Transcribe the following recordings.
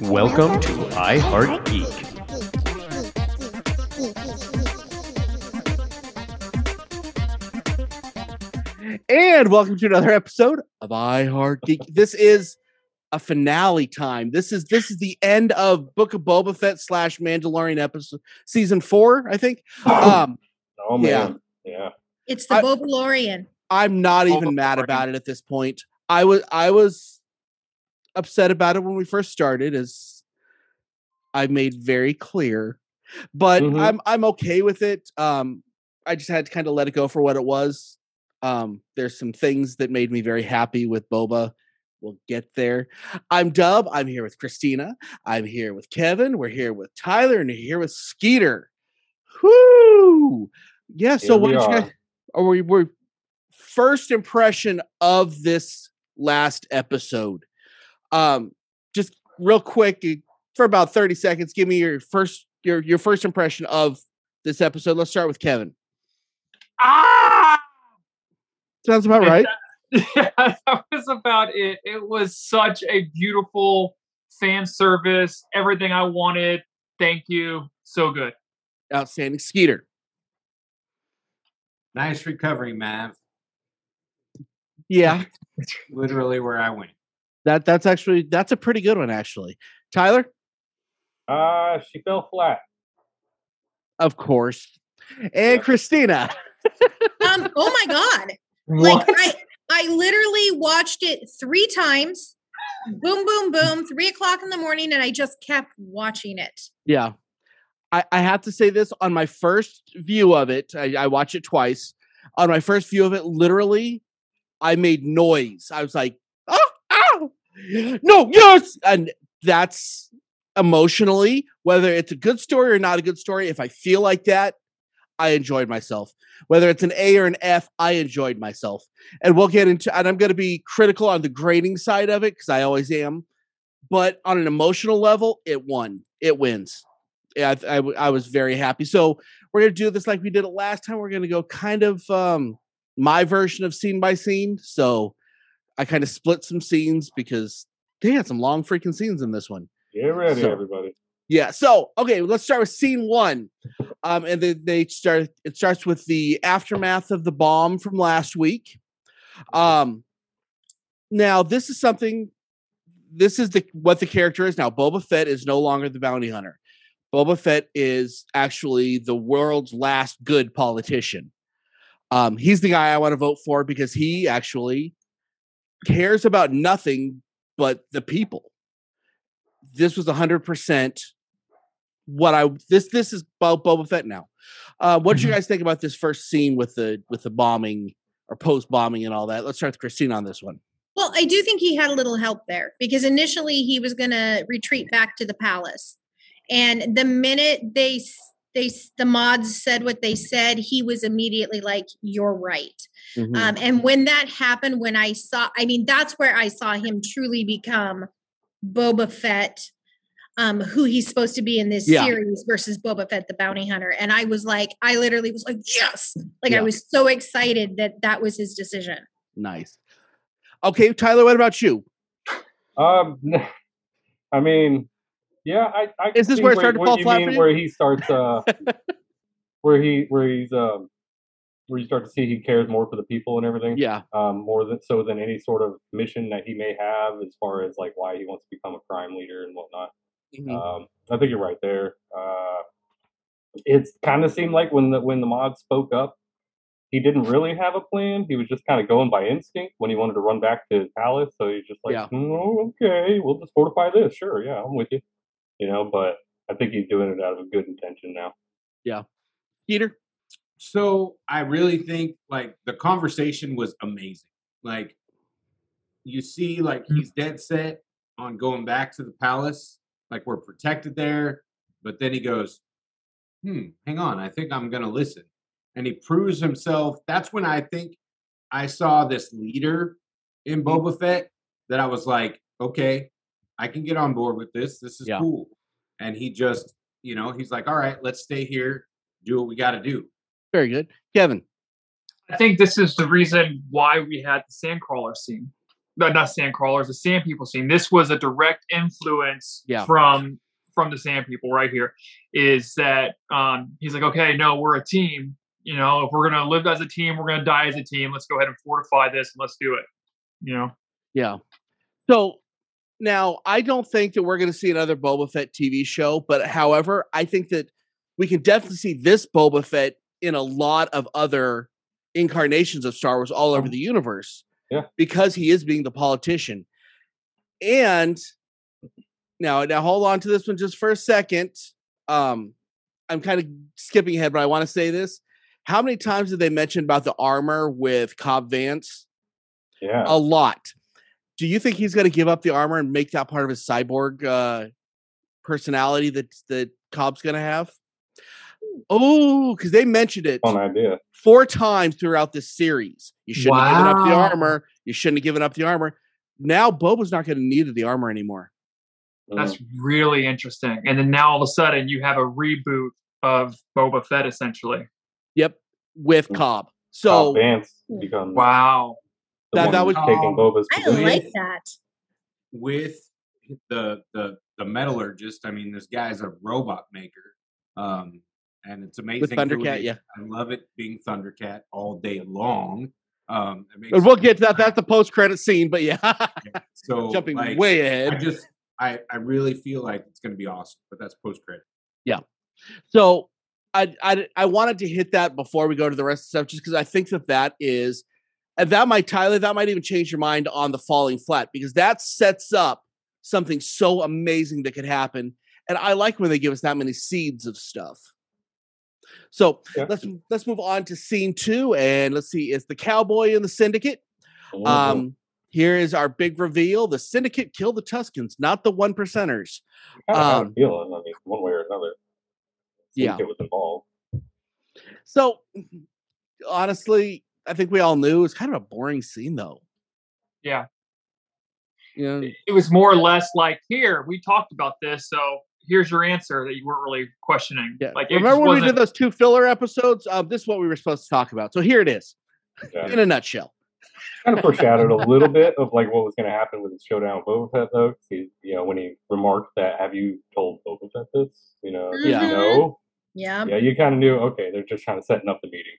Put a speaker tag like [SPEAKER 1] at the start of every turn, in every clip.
[SPEAKER 1] Welcome to I Heart Geek.
[SPEAKER 2] And welcome to another episode of I Heart Geek. This is a finale time. This is this is the end of Book of Boba Fett slash Mandalorian episode season four, I think. Um,
[SPEAKER 3] Oh man, yeah.
[SPEAKER 4] It's the
[SPEAKER 2] I-
[SPEAKER 4] Bobalorian.
[SPEAKER 2] I'm not even mad about it at this point. I was I was upset about it when we first started, as I made very clear. But
[SPEAKER 3] Mhm.
[SPEAKER 2] I'm I'm okay with it. Um, I just had to kind of let it go for what it was. Um, there's some things that made me very happy with Boba. We'll get there. I'm Dub. I'm here with Christina. I'm here with Kevin. We're here with Tyler, and here with Skeeter. Whoo! Yeah. So what did you
[SPEAKER 3] are.
[SPEAKER 2] guys? Or we were first impression of this last episode. Um, just real quick eh, for about 30 seconds, give me your first your your first impression of this episode. Let's start with Kevin.
[SPEAKER 5] Ah!
[SPEAKER 2] Sounds about right.
[SPEAKER 5] yeah, that was about it. It was such a beautiful fan service. Everything I wanted. Thank you. So good.
[SPEAKER 2] Outstanding. Skeeter.
[SPEAKER 6] Nice recovery, Mav.
[SPEAKER 2] Yeah,
[SPEAKER 6] Literally where I went.
[SPEAKER 2] That that's actually that's a pretty good one, actually. Tyler,
[SPEAKER 3] Uh she fell flat.
[SPEAKER 2] of course. And Christina.
[SPEAKER 4] Um, oh my god. Like I I literally watched it three times. Boom, boom, boom, three o'clock in the morning, and I just kept watching it.
[SPEAKER 2] Yeah. I, I have to say this on my first view of it. I, I watched it twice. On my first view of it, literally, I made noise. I was like, ow, no, yes. And that's emotionally, whether it's a good story or not a good story, if I feel like that, I enjoyed myself. Whether it's an A or an F, I enjoyed myself. And we'll get into, and I'm going to be critical on the grading side of it because I always am. But on an emotional level, it won. It wins yeah, I, I, I was very happy. So we're gonna do this like we did it last time. We're gonna go kind of um my version of scene by scene. So I kind of split some scenes because they had some long freaking scenes in this one.
[SPEAKER 3] Get ready,
[SPEAKER 2] So-
[SPEAKER 3] everybody.
[SPEAKER 2] Yeah. So okay, let's start with scene one. Um, and then they start. It starts with the aftermath of the bomb from last week. Um, now this is something. This is the what the character is now. Boba Fett is no longer the bounty hunter. Boba Fett is actually the world's last good politician. Um, he's the guy I want to vote for because he actually cares about nothing but the people. This was hundred percent what I this this is about Boba Fett now. Uh, what did you
[SPEAKER 5] Mhm.
[SPEAKER 2] guys think about this first scene with the with the bombing or post bombing and all that? Let's start with Christine on this one.
[SPEAKER 4] Well, I do think he had a little help there because initially he was going to retreat back to the palace, and the minute they s- they the mods said what they said, he was immediately like, "You're right."
[SPEAKER 2] Mhm.
[SPEAKER 4] Um, and when that happened, when I saw, I mean, that's where I saw him truly become Boba Fett, um, who he's supposed to be in this
[SPEAKER 2] Yeah.
[SPEAKER 4] series versus Boba Fett, the bounty hunter. And I was like, I literally was like, yes, like
[SPEAKER 2] Yeah.
[SPEAKER 4] I was so excited that that was his decision.
[SPEAKER 2] nice. Okay, Tyler, what about you?
[SPEAKER 3] Um I mean, yeah, I, I
[SPEAKER 2] Is this where it started to fall flat
[SPEAKER 3] mean? Where he starts uh where he where he's um where you start to see he cares more for the people and everything.
[SPEAKER 2] Yeah,
[SPEAKER 3] Um more than so than any sort of mission that he may have as far as like why he wants to become a crime leader and whatnot.
[SPEAKER 2] Mhm.
[SPEAKER 3] Um, I think you're right there. Uh, it's kind of seemed like when the when the mod spoke up, he didn't really have a plan. He was just kind of going by instinct when he wanted to run back to his palace. So he's just like,
[SPEAKER 2] Yeah.
[SPEAKER 3] "Mm, okay, we'll just fortify this. Sure, yeah, I'm with you. You know, but I think he's doing it out of a good intention now. Yeah.
[SPEAKER 2] Peter.
[SPEAKER 6] So I really think like the conversation was amazing. Like you see, like he's dead set on going back to the palace. Like we're protected there. But then he goes, hmm, hang on, I think I'm gonna listen. And he proves himself. That's when I think I saw this leader in Boba Fett that I was like, okay, I can get on board with this. This is
[SPEAKER 2] Yeah.
[SPEAKER 6] cool. And he just, you know, he's like, all right, let's stay here, do what we gotta do.
[SPEAKER 2] Very good. Kevin.
[SPEAKER 5] I think this is the reason why we had the sandcrawler scene. not not sand crawlers, the sand people scene. This was a direct influence
[SPEAKER 2] Yeah.
[SPEAKER 5] from from the sand people right here. Is that um he's like, okay, no, we're a team. You know, if we're gonna live as a team, we're gonna die as a team. Let's go ahead and fortify this and let's do it. You know,
[SPEAKER 2] Yeah. So now I don't think that we're going to see another Boba Fett TV show, but however, I think that we can definitely see this Boba Fett in a lot of other incarnations of Star Wars all over the universe.
[SPEAKER 3] Yeah.
[SPEAKER 2] Because he is being the politician. And now now hold on to this one just for a second. Um I'm kind of skipping ahead, but I want to say this. How many times did they mention about the armor with Cobb Vanth?
[SPEAKER 3] Yeah.
[SPEAKER 2] a lot. Do you think he's going to give up the armor and make that part of his cyborg uh, personality that that Cobb's going to have? Oh, because they mentioned it
[SPEAKER 3] Fun idea.
[SPEAKER 2] four times throughout this series. You shouldn't have given up the armor. You shouldn't have given up the armor. Now Boba's not going to need the armor anymore.
[SPEAKER 5] that's
[SPEAKER 3] Mm.
[SPEAKER 5] really interesting. And then now all of a sudden you have a reboot of Boba Fett essentially.
[SPEAKER 2] Yep, with
[SPEAKER 3] Mm.
[SPEAKER 2] Cobb.
[SPEAKER 3] Cobb
[SPEAKER 2] So
[SPEAKER 3] Vanth becomes
[SPEAKER 5] Wow.
[SPEAKER 3] The
[SPEAKER 2] That-
[SPEAKER 3] one
[SPEAKER 2] that
[SPEAKER 6] was-
[SPEAKER 3] taking Boba's
[SPEAKER 4] I
[SPEAKER 3] position.
[SPEAKER 4] like that.
[SPEAKER 6] with the the the metallurgist. I mean, this guy's a robot maker, um, and it's amazing. who
[SPEAKER 2] Thundercat,
[SPEAKER 6] it is.
[SPEAKER 2] yeah.
[SPEAKER 6] I love it being Thundercat all day long. Um, it makes
[SPEAKER 2] we'll get to that. That's the post credit scene, but yeah,
[SPEAKER 6] so
[SPEAKER 2] jumping
[SPEAKER 6] like,
[SPEAKER 2] way
[SPEAKER 6] I
[SPEAKER 2] ahead.
[SPEAKER 6] just I I really feel like it's going to be awesome, but that's post credit. Yeah.
[SPEAKER 2] So I, I I wanted to hit that before we go to the rest of the stuff, just because I think that that is, and that might Tyler, that might even change your mind on the falling flat because that sets up something so amazing that could happen, and I like when they give us that many seeds of stuff. So
[SPEAKER 3] Yeah.
[SPEAKER 2] let's let's move on to scene two, and let's see, it's the cowboy and the syndicate.
[SPEAKER 3] Mhm.
[SPEAKER 2] Um, here is our big reveal: the syndicate killed the Tuskens, not the one percenters. Um.
[SPEAKER 3] I mean, one way or another.
[SPEAKER 2] Yeah.
[SPEAKER 3] It was involved.
[SPEAKER 2] So honestly, I think we all knew it was kind of a boring scene though.
[SPEAKER 5] Yeah.
[SPEAKER 2] You know,
[SPEAKER 5] It was more or less like, here, we talked about this, so here's your answer that you weren't really questioning.
[SPEAKER 2] yeah.
[SPEAKER 5] Like it
[SPEAKER 2] Remember when we
[SPEAKER 5] wasn't-
[SPEAKER 2] did those two filler episodes? Um, this is what we were supposed to talk about. So here it is,
[SPEAKER 3] Yeah.
[SPEAKER 2] in a nutshell.
[SPEAKER 3] kind of foreshadowed a little bit of like what was going to happen with the showdown with Boba Fett, though. 'cause He, you know, when he remarked that, "Have you told Boba Fett this?" You know, did
[SPEAKER 2] Yeah.
[SPEAKER 3] no,
[SPEAKER 4] Yeah.
[SPEAKER 3] yeah, you kind of knew. Okay, they're just trying to setting up the meeting.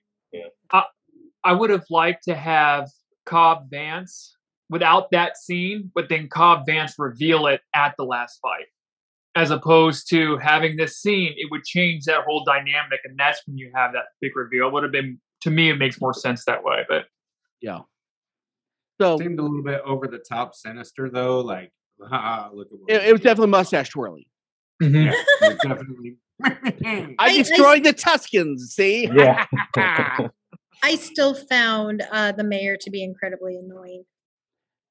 [SPEAKER 5] I would have liked to have Cobb Vanth without that scene, but then Cobb Vanth reveal it at the last fight. As opposed to having this scene, it would change that whole dynamic, and that's when you have that big reveal. It would have been to me, it makes more sense that way. But
[SPEAKER 2] Yeah. So it,
[SPEAKER 6] Seemed a little bit over the top, sinister though. Like, ah, look at what we
[SPEAKER 2] it was definitely mustache twirling.
[SPEAKER 6] yeah, it was definitely.
[SPEAKER 2] I,
[SPEAKER 4] I- I-
[SPEAKER 2] destroyed the Tuskens. See?
[SPEAKER 3] Yeah.
[SPEAKER 4] I still found uh, the mayor to be incredibly annoying.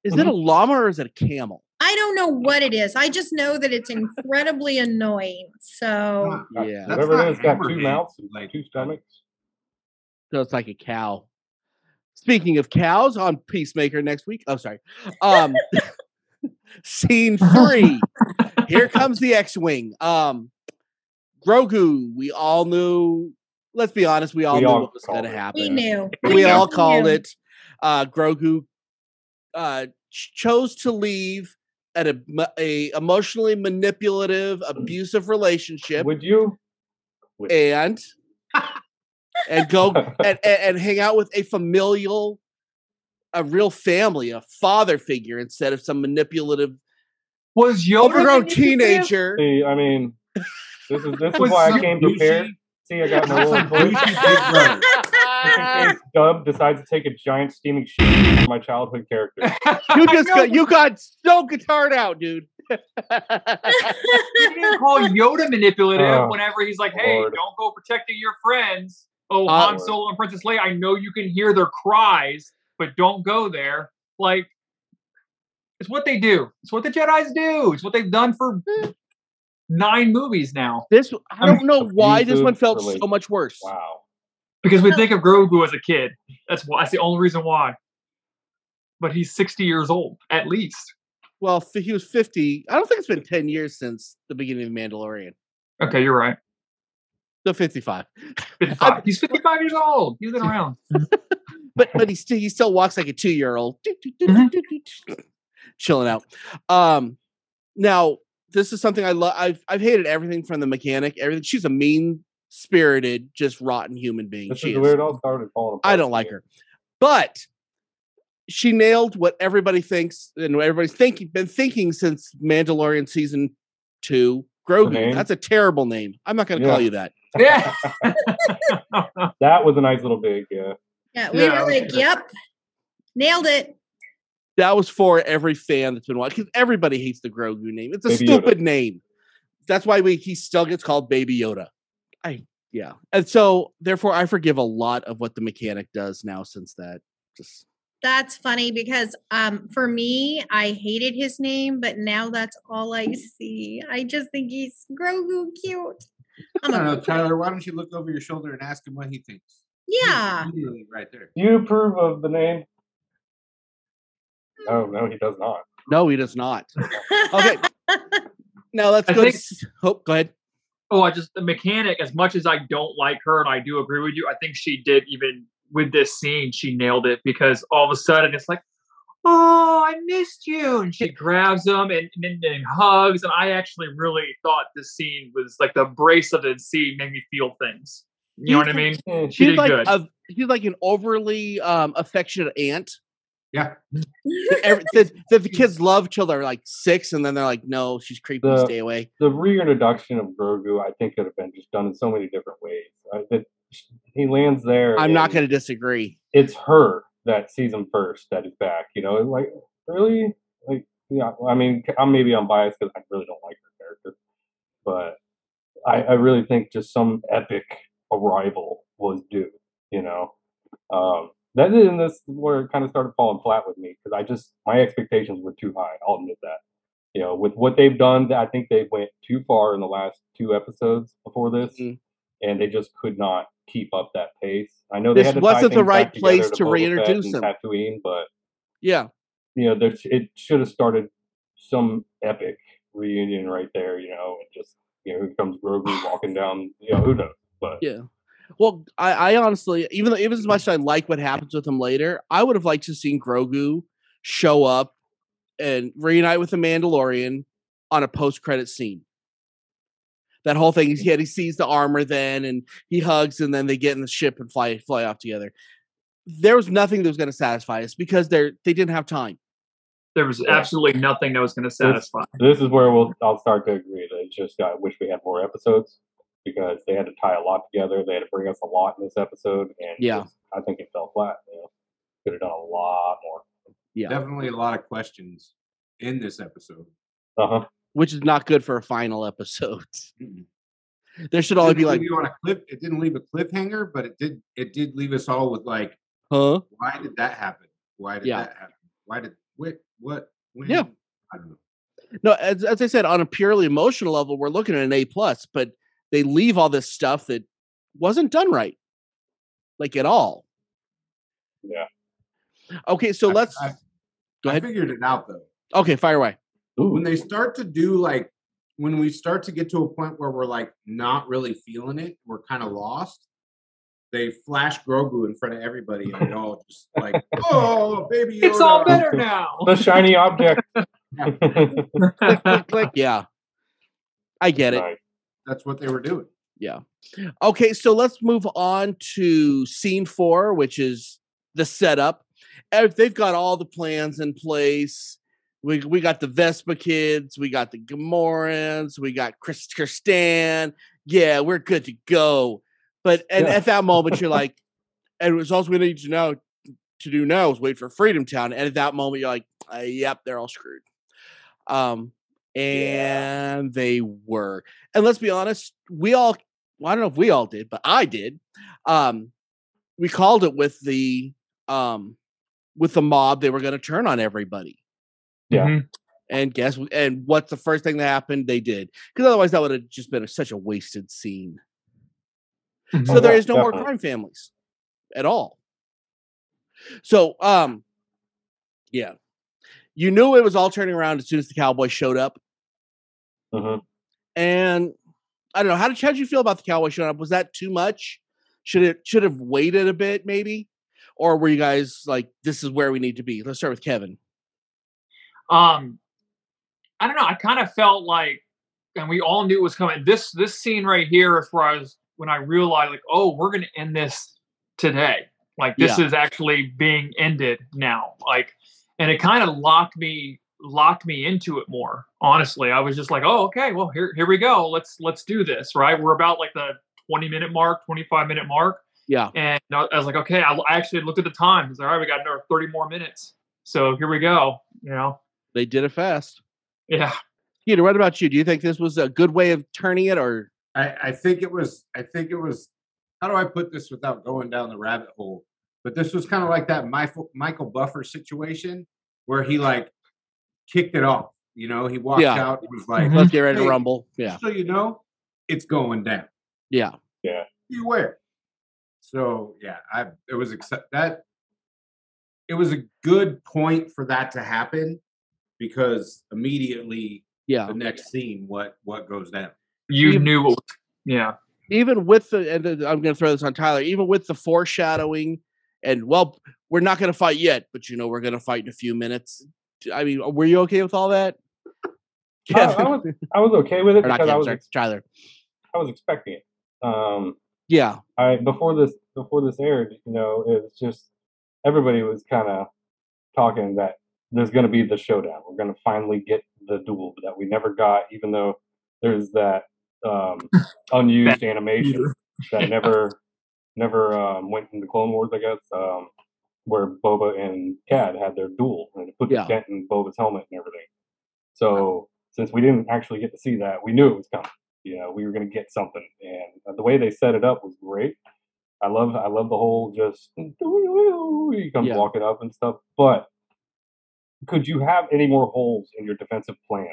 [SPEAKER 2] is it a llama or is it a camel?
[SPEAKER 4] I don't know what it is. I just know that it's incredibly annoying. So
[SPEAKER 2] Yeah.
[SPEAKER 6] That's
[SPEAKER 3] Whatever
[SPEAKER 6] not
[SPEAKER 3] it is, got two mouths, and
[SPEAKER 6] like-
[SPEAKER 3] two stomachs.
[SPEAKER 2] So it's like a cow. Speaking of cows, on Peacemaker next week. Oh, sorry. Um, scene three. Here comes the X-wing. Um, Grogu. We all knew. Let's be honest. We all
[SPEAKER 3] We
[SPEAKER 2] knew
[SPEAKER 3] all
[SPEAKER 2] what was going to happen.
[SPEAKER 4] we knew.
[SPEAKER 2] We all
[SPEAKER 4] knew.
[SPEAKER 2] called it. Uh, Grogu uh, ch- chose to leave at a, a emotionally manipulative, abusive relationship,
[SPEAKER 3] Would you? Would-
[SPEAKER 2] and and go and, and, and hang out with a familial, a real family, a father figure instead of some manipulative,
[SPEAKER 5] was Yoda
[SPEAKER 2] overgrown teenager.
[SPEAKER 3] See, I mean, this is this is why I came prepared.
[SPEAKER 6] Douchey-
[SPEAKER 3] See, I got my
[SPEAKER 6] Some
[SPEAKER 3] own voice.
[SPEAKER 6] big brother.
[SPEAKER 3] Just Dub decides to take a giant steaming shit from my childhood character.
[SPEAKER 2] You just got you got so guitared out, dude.
[SPEAKER 5] You didn't call Yoda manipulative
[SPEAKER 3] Oh,
[SPEAKER 5] whenever he's like, "Hey,
[SPEAKER 3] Lord.
[SPEAKER 5] don't go protecting your friends." Oh,
[SPEAKER 2] Uh,
[SPEAKER 5] Han Solo and Princess Leia. I know you can hear their cries, but don't go there. Like, it's what they do. It's what the Jedi's do. It's what they've done for nine movies now.
[SPEAKER 2] this I
[SPEAKER 5] I'm
[SPEAKER 2] don't know why this one
[SPEAKER 3] abusive
[SPEAKER 2] felt so much worse.
[SPEAKER 3] Wow.
[SPEAKER 5] Because we think of Grogu as a kid. That's why. That's the only reason why. But he's sixty years old at least.
[SPEAKER 2] Well, f- he was 50. I don't think it's been 10 years since the beginning of Mandalorian.
[SPEAKER 5] Okay, you're right.
[SPEAKER 2] The 55.
[SPEAKER 5] 55. He's 55 years old. He's been around.
[SPEAKER 2] But but he still he still walks like a two year old.
[SPEAKER 5] Mhm.
[SPEAKER 2] Chilling out. Um now this is something I love. I've I've hated everything from the mechanic. Everything. She's a mean spirited, just rotten human being.
[SPEAKER 3] This
[SPEAKER 2] She
[SPEAKER 3] is
[SPEAKER 2] is.
[SPEAKER 3] where it all started falling apart.
[SPEAKER 2] I don't like her. But she nailed what everybody thinks and what everybody's thinking been thinking since Mandalorian season two. Grogu. That's a terrible name. I'm not gonna call you that.
[SPEAKER 5] Yeah.
[SPEAKER 3] That was a nice little big, yeah.
[SPEAKER 4] Yeah, we
[SPEAKER 5] Yeah,
[SPEAKER 4] were
[SPEAKER 5] okay.
[SPEAKER 4] like, yep, nailed it.
[SPEAKER 2] That was for every fan that's been watching. Because everybody hates the Grogu name. It's a
[SPEAKER 3] Baby Yoda.
[SPEAKER 2] stupid name. That's why we he still gets called Baby Yoda. I yeah. And so therefore I forgive a lot of what the mechanic does now since that. Just
[SPEAKER 4] That's funny because um for me, I hated his name, but now that's all I see. I just think he's Grogu cute.
[SPEAKER 6] I
[SPEAKER 4] I'm
[SPEAKER 6] don't know, Tyler. Why don't you look over your shoulder and ask him what he thinks?
[SPEAKER 4] Yeah.
[SPEAKER 6] right there.
[SPEAKER 3] Do you approve of the name? No, no, he does not.
[SPEAKER 2] no, he does not. Okay. Now let's
[SPEAKER 5] I
[SPEAKER 2] go.
[SPEAKER 5] think-
[SPEAKER 2] to, oh, go ahead.
[SPEAKER 5] oh, I just the mechanic. As much as I don't like her, and I do agree with you, I think she did even with this scene. She nailed it because all of a sudden it's like, oh, I missed you, and she grabs him and, and, and hugs. And I actually really thought this scene was like the brace of the scene made me feel things. You know what I mean? She
[SPEAKER 2] He's
[SPEAKER 5] did
[SPEAKER 2] like
[SPEAKER 5] good.
[SPEAKER 2] a he's like an overly um affectionate aunt.
[SPEAKER 6] Yeah.
[SPEAKER 2] Every, that, that the kids love till they're like six, and then they're like, "No, she's creepy.
[SPEAKER 3] The-
[SPEAKER 2] stay away."
[SPEAKER 3] The reintroduction of Grogu, I think, could have been just done in so many different ways. I, that he lands there.
[SPEAKER 2] I'm not going to disagree.
[SPEAKER 3] It's her that sees him first that is back. You know, like really, like yeah. I mean, I'm maybe I'm biased because I really don't like her character, but I, I really think just some epic arrival was due. You know, um, that and this where it kind of started falling flat with me because I just my expectations were too high. I'll admit that. You know, with what they've done, I think they went too far in the last two episodes before this,
[SPEAKER 2] Mhm.
[SPEAKER 3] and they just could not keep up that pace. I know they
[SPEAKER 2] This
[SPEAKER 3] had to
[SPEAKER 2] wasn't the right place to
[SPEAKER 3] Fett
[SPEAKER 2] reintroduce them.
[SPEAKER 3] Tatooine, but
[SPEAKER 2] Yeah,
[SPEAKER 3] you know, there it should have started some epic reunion right there. You know, and just you know, here comes Grogu walking down. You know, who knows? But
[SPEAKER 2] yeah. Well, I, I honestly, even though even as much as I like what happens with him later, I would have liked to seen Grogu show up and reunite with the Mandalorian on a post credit scene. That whole thing, he, had, he sees the armor then, and he hugs, and then they get in the ship and fly fly off together. There was nothing that was going to satisfy us because they're they didn't have time.
[SPEAKER 5] There was absolutely nothing that was going to satisfy.
[SPEAKER 3] this is where we'll I'll start to agree that it's just I wish we had more episodes because they had to tie a lot together. They had to bring us a lot in this episode, and
[SPEAKER 2] Yeah.
[SPEAKER 3] just- I think it fell flat. You know, could have done a lot more.
[SPEAKER 2] Yeah,
[SPEAKER 6] Definitely a lot of questions in this episode.
[SPEAKER 3] Uh huh.
[SPEAKER 2] which is not good for a final episode. There should only
[SPEAKER 6] Didn't
[SPEAKER 2] be like,
[SPEAKER 6] you on a cliff. It didn't leave a cliffhanger, but it did. It did leave us all with like,
[SPEAKER 2] huh?
[SPEAKER 6] why did that happen? Why did
[SPEAKER 2] Yeah.
[SPEAKER 6] that happen? Why did what? What? When?
[SPEAKER 2] Yeah.
[SPEAKER 6] I don't know.
[SPEAKER 2] No, as, as I said, on a purely emotional level, we're looking at an A plus, but they leave all this stuff that wasn't done right, like at all.
[SPEAKER 3] Yeah.
[SPEAKER 2] Okay, so
[SPEAKER 6] I-
[SPEAKER 2] let's
[SPEAKER 6] I,
[SPEAKER 2] go
[SPEAKER 6] I
[SPEAKER 2] ahead.
[SPEAKER 6] figured it out though.
[SPEAKER 2] Okay, fire away.
[SPEAKER 6] When they start to do like, when we start to get to a point where we're like not really feeling it, we're kind of lost. They flash Grogu in front of everybody, and it all just like, oh, baby,
[SPEAKER 5] It's all better now.
[SPEAKER 3] the shiny object.
[SPEAKER 2] Click, click, click. Yeah, I get it.
[SPEAKER 3] Nice.
[SPEAKER 6] That's what they were doing.
[SPEAKER 2] Yeah. Okay, so let's move on to scene four, which is the setup. Uh, They've got all the plans in place. We we got the Vespa kids, we got the Gamorreans, we got Chris Krrsantan. Yeah, we're good to go. But and
[SPEAKER 3] Yeah.
[SPEAKER 2] at that moment, you're like, and it's also we need to know to do now is wait for Freedom Town. And at that moment, you're like, uh, yep, they're all screwed. Um, and they were. And let's be honest, we all well, I don't know if we all did, but I did. Um, we called it with the um with the mob, they were gonna turn on everybody.
[SPEAKER 3] Yeah.
[SPEAKER 5] Mhm.
[SPEAKER 2] And guess wh- and what's the first thing that happened? They did. Because otherwise that would have just been a, such a wasted scene.
[SPEAKER 5] Mhm.
[SPEAKER 2] So there
[SPEAKER 3] yeah,
[SPEAKER 2] is no more crime families at all. So um yeah. You knew it was all turning around as soon as the cowboy showed up.
[SPEAKER 3] Mhm.
[SPEAKER 2] And I don't know. How did how'd you feel about the Cowboy showing up? Was that too much? Should it should have waited a bit, maybe? Or were you guys like, this is where we need to be? Let's start with Kevin.
[SPEAKER 5] Um, I don't know. I kind of felt like, and we all knew it was coming. This this scene right here is where I was when I realized, like, oh, we're gonna end this today. Like this
[SPEAKER 2] Yeah.
[SPEAKER 5] is actually being ended now. Like, and it kind of locked me locked me into it more. Honestly, I was just like, oh, okay, well here here we go. Let's let's do this. Right, we're about like the twenty minute mark, twenty five minute mark.
[SPEAKER 2] Yeah.
[SPEAKER 5] And I I was like, okay, I, I actually looked at the time. I was like, all right, we got another 30 more minutes. So here we go. You know,
[SPEAKER 2] They did it fast.
[SPEAKER 5] yeah.
[SPEAKER 2] Peter, what about you? Do you think this was a good way of turning it or
[SPEAKER 6] I, I think it was. I think it was. How do I put this without going down the rabbit hole? But this was kind of like that Michael Michael Buffer situation where he like kicked it off. You know, he walked
[SPEAKER 2] Yeah.
[SPEAKER 6] out. He was like,
[SPEAKER 2] let's get ready to
[SPEAKER 6] Hey,
[SPEAKER 2] rumble? Yeah.
[SPEAKER 6] so you know, it's going down.
[SPEAKER 2] Yeah. Yeah.
[SPEAKER 6] Beware. So yeah, I it was accept that. It was a good point for that to happen because immediately
[SPEAKER 2] Yeah.
[SPEAKER 6] the next scene, what what goes down?
[SPEAKER 5] You
[SPEAKER 2] Even-
[SPEAKER 5] knew, it was, yeah.
[SPEAKER 2] even with the and then I'm going to throw this on Tyler, even with the foreshadowing and well, we're not going to fight yet, but you know we're going to fight in a few minutes. I mean, were you okay with all that?
[SPEAKER 3] I, I was I was okay with it because I was
[SPEAKER 2] sorry, Tyler.
[SPEAKER 3] I was expecting it. Um,
[SPEAKER 2] Yeah,
[SPEAKER 3] I before this before this aired, you know, it was just everybody was kind of talking that there's going to be the showdown. We're going to finally get the duel that we never got, even though there's that um, unused animation that never never um, went into Clone Wars, I guess, um, where Boba and Cad had their duel and it put
[SPEAKER 2] Yeah.
[SPEAKER 3] the dent in Boba's helmet and everything. So since we didn't actually get to see that, we knew it was coming. You know, we were going to get something, and the way they set it up was great. I love, I love the whole just he comes
[SPEAKER 2] Yeah.
[SPEAKER 3] walking up and stuff. But could you have any more holes in your defensive plan?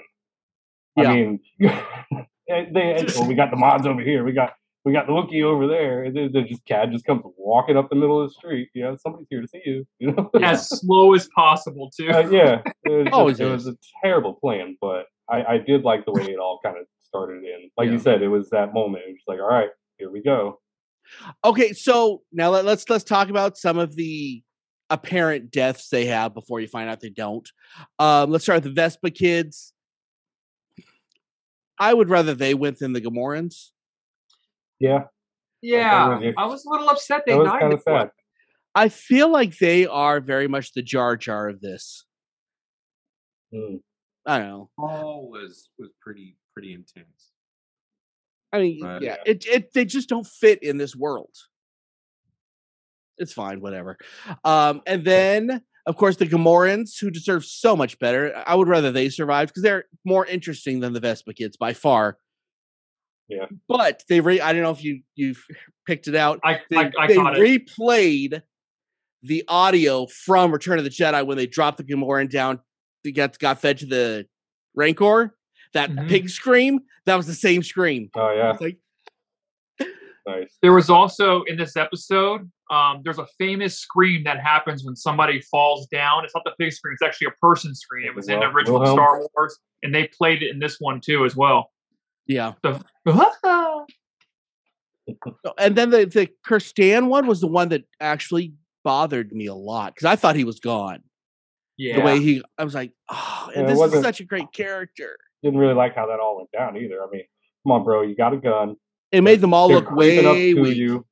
[SPEAKER 2] Yeah.
[SPEAKER 3] I mean, they, they well, we got the mods over here. We got we got the Wookiee over there. And then then just Cad just comes walking up the middle of the street. You know, somebody's here to see you. You know,
[SPEAKER 5] As slow as possible, too.
[SPEAKER 3] uh, yeah, it was,
[SPEAKER 2] Always
[SPEAKER 3] just, it was a terrible plan, but I, I did like the way it all kind of started. In like
[SPEAKER 2] Yeah.
[SPEAKER 3] you said, it was that moment. It was like, all right, here we go.
[SPEAKER 2] Okay, so now let, let's let's talk about some of the apparent deaths they have before you find out they don't. Um, let's start with the Vespa kids. I would rather they went than the Gamorreans.
[SPEAKER 3] Yeah,
[SPEAKER 5] yeah.
[SPEAKER 3] was-
[SPEAKER 5] I was a little upset they died.
[SPEAKER 3] kind of sad.
[SPEAKER 2] I feel like they are very much the Jar Jar of this.
[SPEAKER 3] Mm.
[SPEAKER 2] I don't know.
[SPEAKER 6] Paul was was pretty pretty intense.
[SPEAKER 2] I mean,
[SPEAKER 6] But-
[SPEAKER 2] yeah, it it they just don't fit in this world. It's fine, whatever. Um, and then of course the Gamorreans, who deserve so much better. I would rather they survived because they're more interesting than the Vespa kids by far.
[SPEAKER 3] Yeah.
[SPEAKER 2] But they re I don't know if you you've picked it out.
[SPEAKER 5] I,
[SPEAKER 2] They,
[SPEAKER 5] I, I
[SPEAKER 2] they
[SPEAKER 5] caught it.
[SPEAKER 2] replayed the audio from Return of the Jedi when they dropped the Gamorrean down. They got got fed to the Rancor. That
[SPEAKER 5] Mhm.
[SPEAKER 2] pig scream. That was the same scream.
[SPEAKER 3] Oh yeah,
[SPEAKER 2] like
[SPEAKER 3] nice.
[SPEAKER 5] There was also in this episode, um, there's a famous scream that happens when somebody falls down. It's not the pig scream; it's actually a person scream. It was in the original
[SPEAKER 3] Wilhelm?
[SPEAKER 5] Star Wars, and they played it in this one too as well.
[SPEAKER 2] Yeah. And then the the Krrsantan one was the one that actually bothered me a lot because I thought he was gone.
[SPEAKER 5] yeah,
[SPEAKER 2] The way he, I was like, oh,
[SPEAKER 3] it
[SPEAKER 2] this is such a great character.
[SPEAKER 3] Didn't really like how that all went down either. I mean, come on, bro, you got a gun.
[SPEAKER 2] It made them all
[SPEAKER 3] They're
[SPEAKER 2] look
[SPEAKER 3] up
[SPEAKER 2] way
[SPEAKER 3] to
[SPEAKER 2] weak.
[SPEAKER 3] you.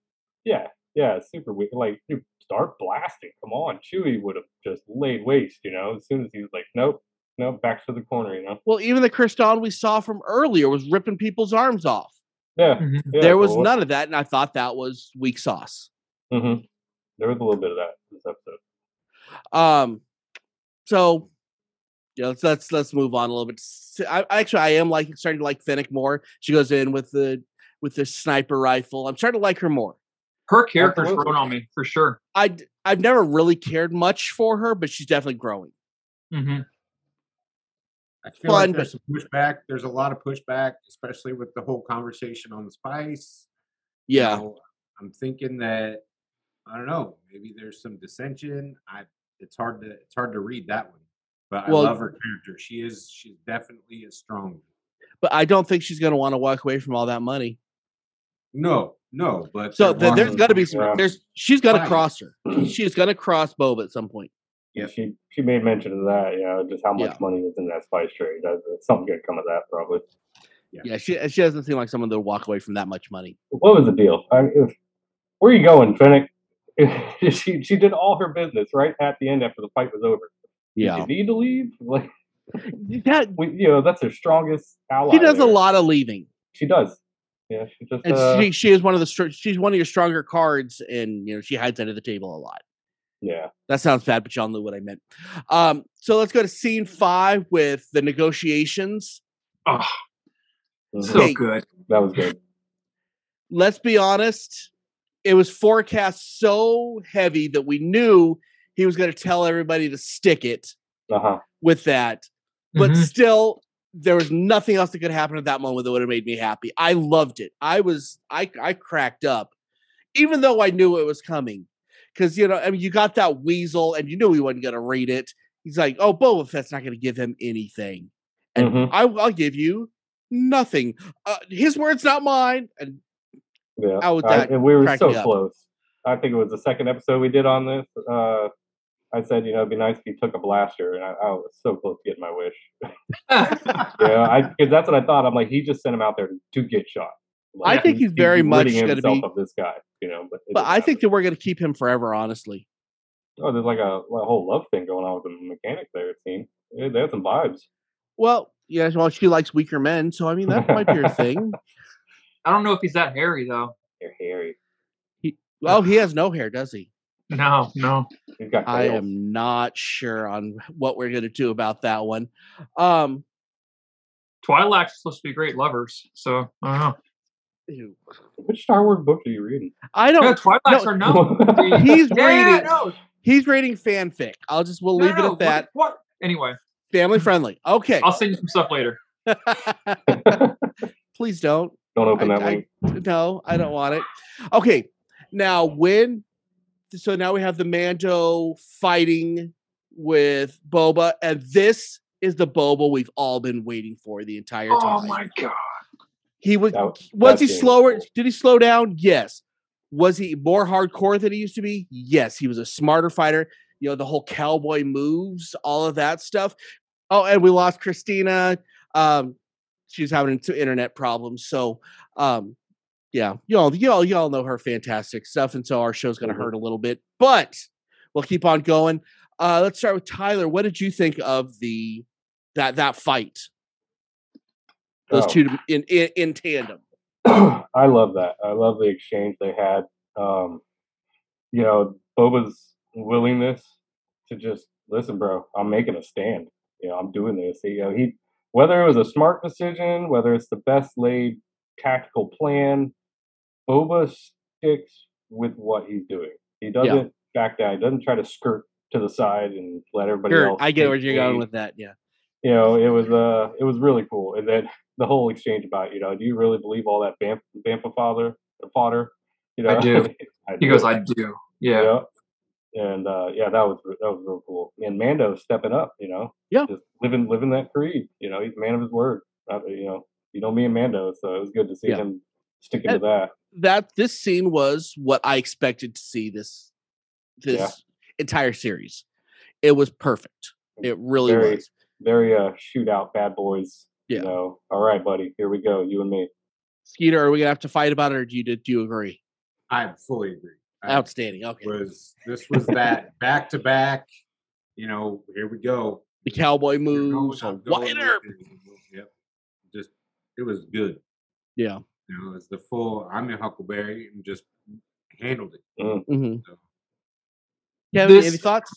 [SPEAKER 3] Yeah, yeah, super weak. Like, dude, start blasting. Come on, Chewie would have just laid waste. You know, as soon as he was like, nope, nope, back to the corner. You know.
[SPEAKER 2] Well, even the Krrsantan we saw from earlier was ripping people's arms off.
[SPEAKER 3] Yeah,
[SPEAKER 5] Mhm.
[SPEAKER 3] yeah
[SPEAKER 2] there was
[SPEAKER 3] well,
[SPEAKER 2] none of that, and I thought that was weak sauce.
[SPEAKER 3] mhm. There was a little bit of that this episode.
[SPEAKER 2] Um, so yeah, let's let's let's move on a little bit. S- I, I actually I am like starting to like Fennec more. She goes in with the with the sniper rifle. I'm starting to like her more.
[SPEAKER 5] her character's
[SPEAKER 3] Absolutely.
[SPEAKER 5] grown on me for sure.
[SPEAKER 2] I I've never really cared much for her, but she's definitely growing.
[SPEAKER 5] hmm
[SPEAKER 6] I feel
[SPEAKER 2] Fun,
[SPEAKER 6] like there's some pushback. There's a lot of pushback, especially with the whole conversation on the spice.
[SPEAKER 2] Yeah,
[SPEAKER 6] know, I'm thinking that I don't know. Maybe there's some dissension. I it's hard to it's hard to read that one, but
[SPEAKER 2] Well-
[SPEAKER 6] I love her character. She is she's definitely a strong.
[SPEAKER 2] But I don't think she's going to want to walk away from all that money.
[SPEAKER 6] No, no, but
[SPEAKER 2] So there's got to be some. There's she's going to cross her. She's going to cross Boba at some point.
[SPEAKER 6] Yep.
[SPEAKER 3] She she made mention of that, you know, just how much
[SPEAKER 2] Yeah.
[SPEAKER 3] money was in that spice trade. That's, that's something good come of that, probably.
[SPEAKER 2] Yeah, she she doesn't seem like someone that would walk away from that much money.
[SPEAKER 3] What was the deal? I, if, where are you going, Fennec? she she did all her business right at the end after the fight was over. Did
[SPEAKER 2] Yeah,
[SPEAKER 3] you need to leave? Like,
[SPEAKER 2] that
[SPEAKER 3] we, you know, that's her strongest ally.
[SPEAKER 2] she does a lot of leaving,
[SPEAKER 3] She does. Yeah, she just.
[SPEAKER 2] and
[SPEAKER 3] Uh,
[SPEAKER 2] she she is one of the she's one of your stronger cards, and you know she hides under the table a lot.
[SPEAKER 3] Yeah.
[SPEAKER 2] That sounds bad, but y'all knew what I meant. Um, so let's go to scene five with the negotiations.
[SPEAKER 5] Oh, so
[SPEAKER 2] Hey.
[SPEAKER 5] good.
[SPEAKER 3] that was good.
[SPEAKER 2] Let's be honest, it was forecast so heavy that we knew he was going to tell everybody to stick it
[SPEAKER 3] Uh huh.
[SPEAKER 2] with that. But
[SPEAKER 5] Mhm.
[SPEAKER 2] still, there was nothing else that could happen at that moment that would have made me happy. I loved it. I was I I cracked up, even though I knew it was coming. Because you know, I mean, you got that weasel, and you knew he wasn't going to read it. He's like, "Oh, Boba Fett's not going to give him anything, and
[SPEAKER 3] Mhm.
[SPEAKER 2] I, I'll give you nothing. Uh, his words, not mine." And
[SPEAKER 3] Yeah.
[SPEAKER 2] Would
[SPEAKER 3] I- and we were so
[SPEAKER 2] you up?
[SPEAKER 3] close. I think it was the second episode we did on this. Uh, I said, you know, it'd be nice if he took a blaster, and I, I was so close to getting my wish. Yeah, because that's what I thought. I'm like, he just sent him out there to get shot. Like,
[SPEAKER 2] I think he's very much
[SPEAKER 3] ridding
[SPEAKER 2] gonna be-
[SPEAKER 3] of this guy, you know. But,
[SPEAKER 2] but
[SPEAKER 3] didn't
[SPEAKER 2] I think that we're going to keep him forever. Honestly,
[SPEAKER 3] oh, there's like a, a whole love thing going on with the mechanic there. It seemed Yeah, they had some vibes.
[SPEAKER 2] well, yeah. Well, she likes weaker men, so I mean that might be her thing.
[SPEAKER 5] I don't know if he's that hairy though.
[SPEAKER 3] They're hairy.
[SPEAKER 2] He Oh, he has no hair, does he?
[SPEAKER 5] No, no.
[SPEAKER 3] He's got.
[SPEAKER 2] I am not sure on what we're going to do about that one. Um,
[SPEAKER 5] Twi'leks supposed to be great lovers, so I don't know.
[SPEAKER 2] Ew.
[SPEAKER 3] Which Star Wars book are you reading?
[SPEAKER 2] I don't.
[SPEAKER 5] Twi'leks
[SPEAKER 2] no,
[SPEAKER 5] are known.
[SPEAKER 2] He's
[SPEAKER 5] yeah,
[SPEAKER 2] reading.
[SPEAKER 5] no,
[SPEAKER 2] He's reading fanfic. I'll just we'll
[SPEAKER 5] no,
[SPEAKER 2] leave it
[SPEAKER 5] no,
[SPEAKER 2] at that.
[SPEAKER 5] What, what? Anyway,
[SPEAKER 2] Family friendly. Okay.
[SPEAKER 5] I'll send you some stuff later.
[SPEAKER 2] Please don't.
[SPEAKER 3] Don't open
[SPEAKER 2] I-
[SPEAKER 3] that
[SPEAKER 2] I-
[SPEAKER 3] link.
[SPEAKER 2] No, I don't want it. Okay. Now when so now we have the Mando fighting with Boba, and this is the Boba we've all been waiting for the entire
[SPEAKER 5] oh
[SPEAKER 2] time.
[SPEAKER 5] Oh my god.
[SPEAKER 2] He was
[SPEAKER 3] That-
[SPEAKER 2] was he slower?
[SPEAKER 3] cool.
[SPEAKER 2] Did he slow down? Yes. Was he more hardcore than he used to be? Yes. He was a smarter fighter. You know, the whole cowboy moves, all of that stuff. Oh, and we lost Christina. Um, she's having some internet problems. So um, yeah, y'all, y'all, y'all know her fantastic stuff. And so our show's gonna
[SPEAKER 3] Mhm.
[SPEAKER 2] hurt a little bit, but we'll keep on going. Uh, let's start with Tyler. What did you think of the that that fight? Those
[SPEAKER 3] Oh.
[SPEAKER 2] two in, in in tandem.
[SPEAKER 3] I love that. I love the exchange they had. Um, you know, Boba's willingness to just listen, bro. I'm making a stand. You know, I'm doing this. You know, he whether it was a smart decision, whether it's the best laid tactical plan, Boba sticks with what he's doing. He doesn't back down. He doesn't try to skirt to the side and let everybody
[SPEAKER 2] Sure,
[SPEAKER 3] else.
[SPEAKER 2] I get where you're going with that. Yeah.
[SPEAKER 3] You know, it was uh, it was really cool. And then the whole exchange about, you know, do you really believe all that Bamf, Bamfa father, fodder? You know,
[SPEAKER 5] I do.
[SPEAKER 3] I
[SPEAKER 5] He goes, I do. Yeah.
[SPEAKER 3] Yeah. And uh, yeah, that was that was real cool. And Mando stepping up, you know,
[SPEAKER 2] Yeah.
[SPEAKER 3] just living living that creed. You know, he's a man of his word. Uh, you know, you know me and Mando, so it was good to see
[SPEAKER 2] Yeah.
[SPEAKER 3] him sticking
[SPEAKER 2] And-
[SPEAKER 3] to that.
[SPEAKER 2] That this scene was what I expected to see this this
[SPEAKER 3] Yeah.
[SPEAKER 2] entire series. It was perfect. It really
[SPEAKER 3] Very-
[SPEAKER 2] was.
[SPEAKER 3] Very uh, shootout bad boys.
[SPEAKER 2] Yeah.
[SPEAKER 3] You know, all right, buddy, here we go, you and me.
[SPEAKER 2] Skeeter, are we gonna have to fight about it, or do you do you agree?
[SPEAKER 6] I fully agree. I
[SPEAKER 2] Outstanding. Okay.
[SPEAKER 6] was this was that back to back. You know, here we go.
[SPEAKER 2] The cowboy
[SPEAKER 6] Here
[SPEAKER 2] moves.
[SPEAKER 6] goes, going
[SPEAKER 2] wider.
[SPEAKER 6] with it. Yep. Just it was good.
[SPEAKER 2] Yeah.
[SPEAKER 6] You know, it's the full. I'm your Huckleberry and just handled it.
[SPEAKER 2] Mm-hmm.
[SPEAKER 6] So,
[SPEAKER 2] Kevin,
[SPEAKER 5] This-
[SPEAKER 2] any thoughts?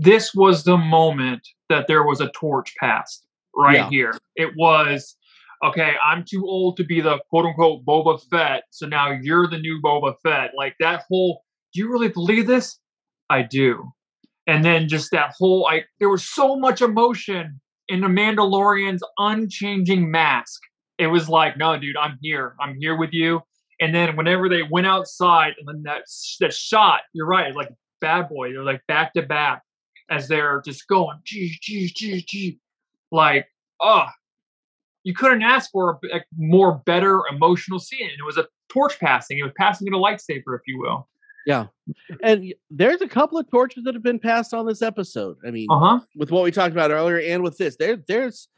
[SPEAKER 5] This was the moment that there was a torch passed right
[SPEAKER 2] Yeah.
[SPEAKER 5] here. It was okay. I'm too old to be the quote unquote Boba Fett, so now you're the new Boba Fett. Like that whole. Do you really believe this? I do. And then just that whole. I there was so much emotion in the Mandalorian's unchanging mask. It was like, no, dude, I'm here. I'm here with you. And then whenever they went outside, and then that that shot, you're right, like bad boy. They're like back to back as they're just going, gee, gee, gee, gee. Like, oh, you couldn't ask for a a more better emotional scene. It was a torch passing. It was passing it a lightsaber, if you will.
[SPEAKER 2] Yeah. And there's a couple of torches that have been passed on this episode. I mean,
[SPEAKER 5] Uh huh.
[SPEAKER 2] with what we talked about earlier and with this, there, there's,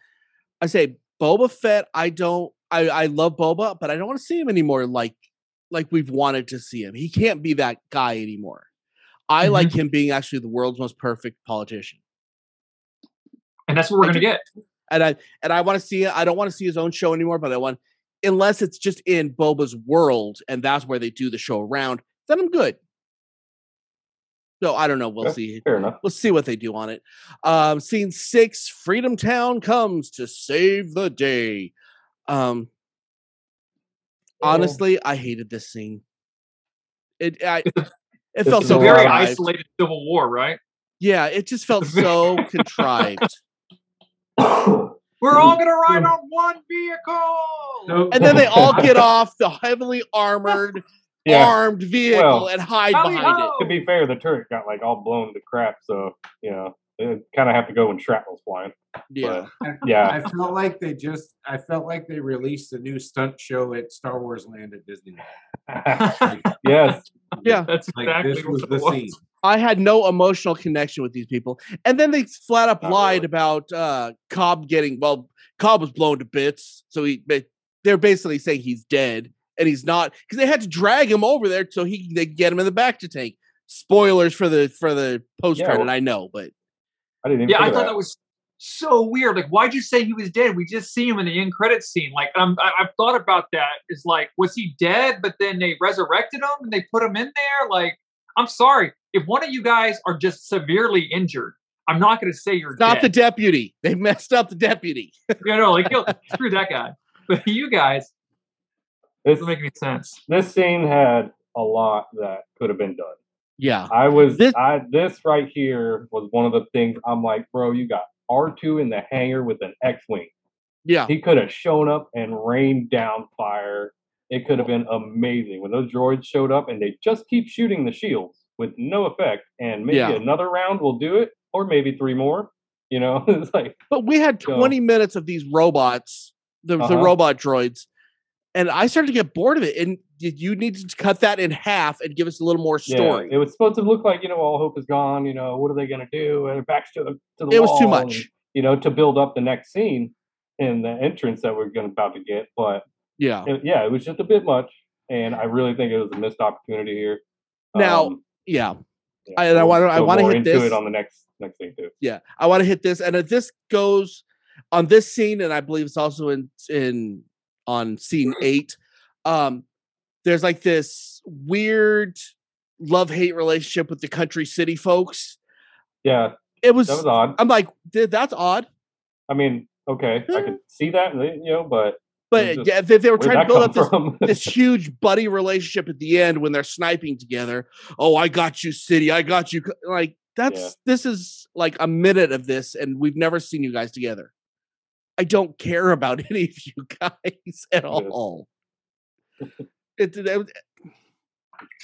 [SPEAKER 2] I say, Boba Fett. I don't, I, I love Boba, but I don't want to see him anymore. Like, like we've wanted to see him. He can't be that guy anymore. I
[SPEAKER 5] Mhm.
[SPEAKER 2] like him being actually the world's most perfect politician.
[SPEAKER 5] And that's what we're gonna get.
[SPEAKER 2] and I and I want to see. I don't want to see his own show anymore, but I want unless it's just in Boba's world and that's where they do the show around, then I'm good. So I don't know. We'll
[SPEAKER 3] Yeah,
[SPEAKER 2] see.
[SPEAKER 3] Fair enough.
[SPEAKER 2] We'll see what they do on it. Um, scene six: Freedom Town comes to save the day. Um, honestly, I hated this scene. It I, it felt so
[SPEAKER 5] Very
[SPEAKER 3] Contrived.
[SPEAKER 5] isolated civil war, right?
[SPEAKER 2] Yeah, it just felt so contrived.
[SPEAKER 5] We're all gonna ride on one vehicle.
[SPEAKER 6] So-
[SPEAKER 2] And then they all get off the heavily armored,
[SPEAKER 3] yeah.
[SPEAKER 2] armed vehicle
[SPEAKER 3] Well,
[SPEAKER 2] and hide
[SPEAKER 5] Howdy
[SPEAKER 2] behind it.
[SPEAKER 3] To be fair, the turret got like all blown to crap, so you know it kind of have to go when shrapnel's flying.
[SPEAKER 2] Yeah.
[SPEAKER 6] I-
[SPEAKER 3] Yeah.
[SPEAKER 6] I felt like they just I felt like they released a new stunt show at Star Wars Land at Disney.
[SPEAKER 3] yes,
[SPEAKER 2] Yeah.
[SPEAKER 5] That's
[SPEAKER 6] Like
[SPEAKER 5] exactly
[SPEAKER 6] this was
[SPEAKER 5] what
[SPEAKER 6] the
[SPEAKER 5] was.
[SPEAKER 6] scene.
[SPEAKER 2] I had no emotional connection with these people. And then they flat up
[SPEAKER 3] Not
[SPEAKER 2] lied
[SPEAKER 3] really.
[SPEAKER 2] about uh Cobb getting well, Cobb was blown to bits. So he they're basically saying he's dead and he's not because they had to drag him over there so he they could get him in the back to tank. Spoilers for the for the postcard,
[SPEAKER 3] well-
[SPEAKER 2] and I know, but
[SPEAKER 3] I didn't even.
[SPEAKER 5] Yeah, I thought
[SPEAKER 3] of
[SPEAKER 5] that was so weird. Like, why'd you say he was dead? We just see him in the end credit scene. Like, I'm, I, I've thought about that. Is like, was he dead? But then they resurrected him and they put him in there. Like, I'm sorry if one of you guys are just severely injured. I'm not going to say you're
[SPEAKER 2] not the deputy. They messed up the deputy.
[SPEAKER 5] you know, like screw that guy. But you guys
[SPEAKER 3] This
[SPEAKER 5] doesn't make any sense.
[SPEAKER 3] this scene had a lot that could have been done.
[SPEAKER 2] Yeah.
[SPEAKER 3] I was
[SPEAKER 2] This-
[SPEAKER 3] I this right here was one of the things I'm like, bro, you got R2 in the hangar with an X-wing.
[SPEAKER 2] Yeah.
[SPEAKER 3] He could have shown up and rained down fire. It could have been amazing when those droids showed up and they just keep shooting the shields with no effect. And maybe
[SPEAKER 2] Yeah.
[SPEAKER 3] another round will do it, or maybe three more. You know, it's like
[SPEAKER 2] But we had
[SPEAKER 3] So-
[SPEAKER 2] 20 minutes of these robots, the, the
[SPEAKER 3] Uh-huh.
[SPEAKER 2] robot droids, and I started to get bored of it. And you needed to cut that in half and give us a little more story.
[SPEAKER 3] Yeah, it was supposed to look like you know all hope is gone. You know what are they going to do? And backs to the to the
[SPEAKER 2] It was too much.
[SPEAKER 3] and, you know to build up the next scene and the entrance that we're going about to get. But
[SPEAKER 2] yeah.
[SPEAKER 3] it- yeah, it was just a bit much, and I really think it was a missed opportunity here.
[SPEAKER 2] Now,
[SPEAKER 3] Um,
[SPEAKER 2] Yeah.
[SPEAKER 3] yeah,
[SPEAKER 2] I- and I wanna- I wanna hit
[SPEAKER 3] into
[SPEAKER 2] this-
[SPEAKER 3] it on the next next thing too.
[SPEAKER 2] Yeah. I want to hit this. And if this goes on this scene, and I believe it's also in in on scene eight, um, there's like this weird love hate relationship with the country city folks.
[SPEAKER 3] Yeah,
[SPEAKER 2] It was,
[SPEAKER 3] that was odd.
[SPEAKER 2] I'm like, that's odd.
[SPEAKER 3] I mean, okay, I could see that, you know, but
[SPEAKER 2] But
[SPEAKER 3] just-
[SPEAKER 2] yeah, they, they were trying to build up this this huge buddy relationship at the end when they're sniping together. Oh, I got you, city. I got you. Like that's this is like a minute of this, and we've never seen you guys together. I don't care about any of you guys at all. It, it-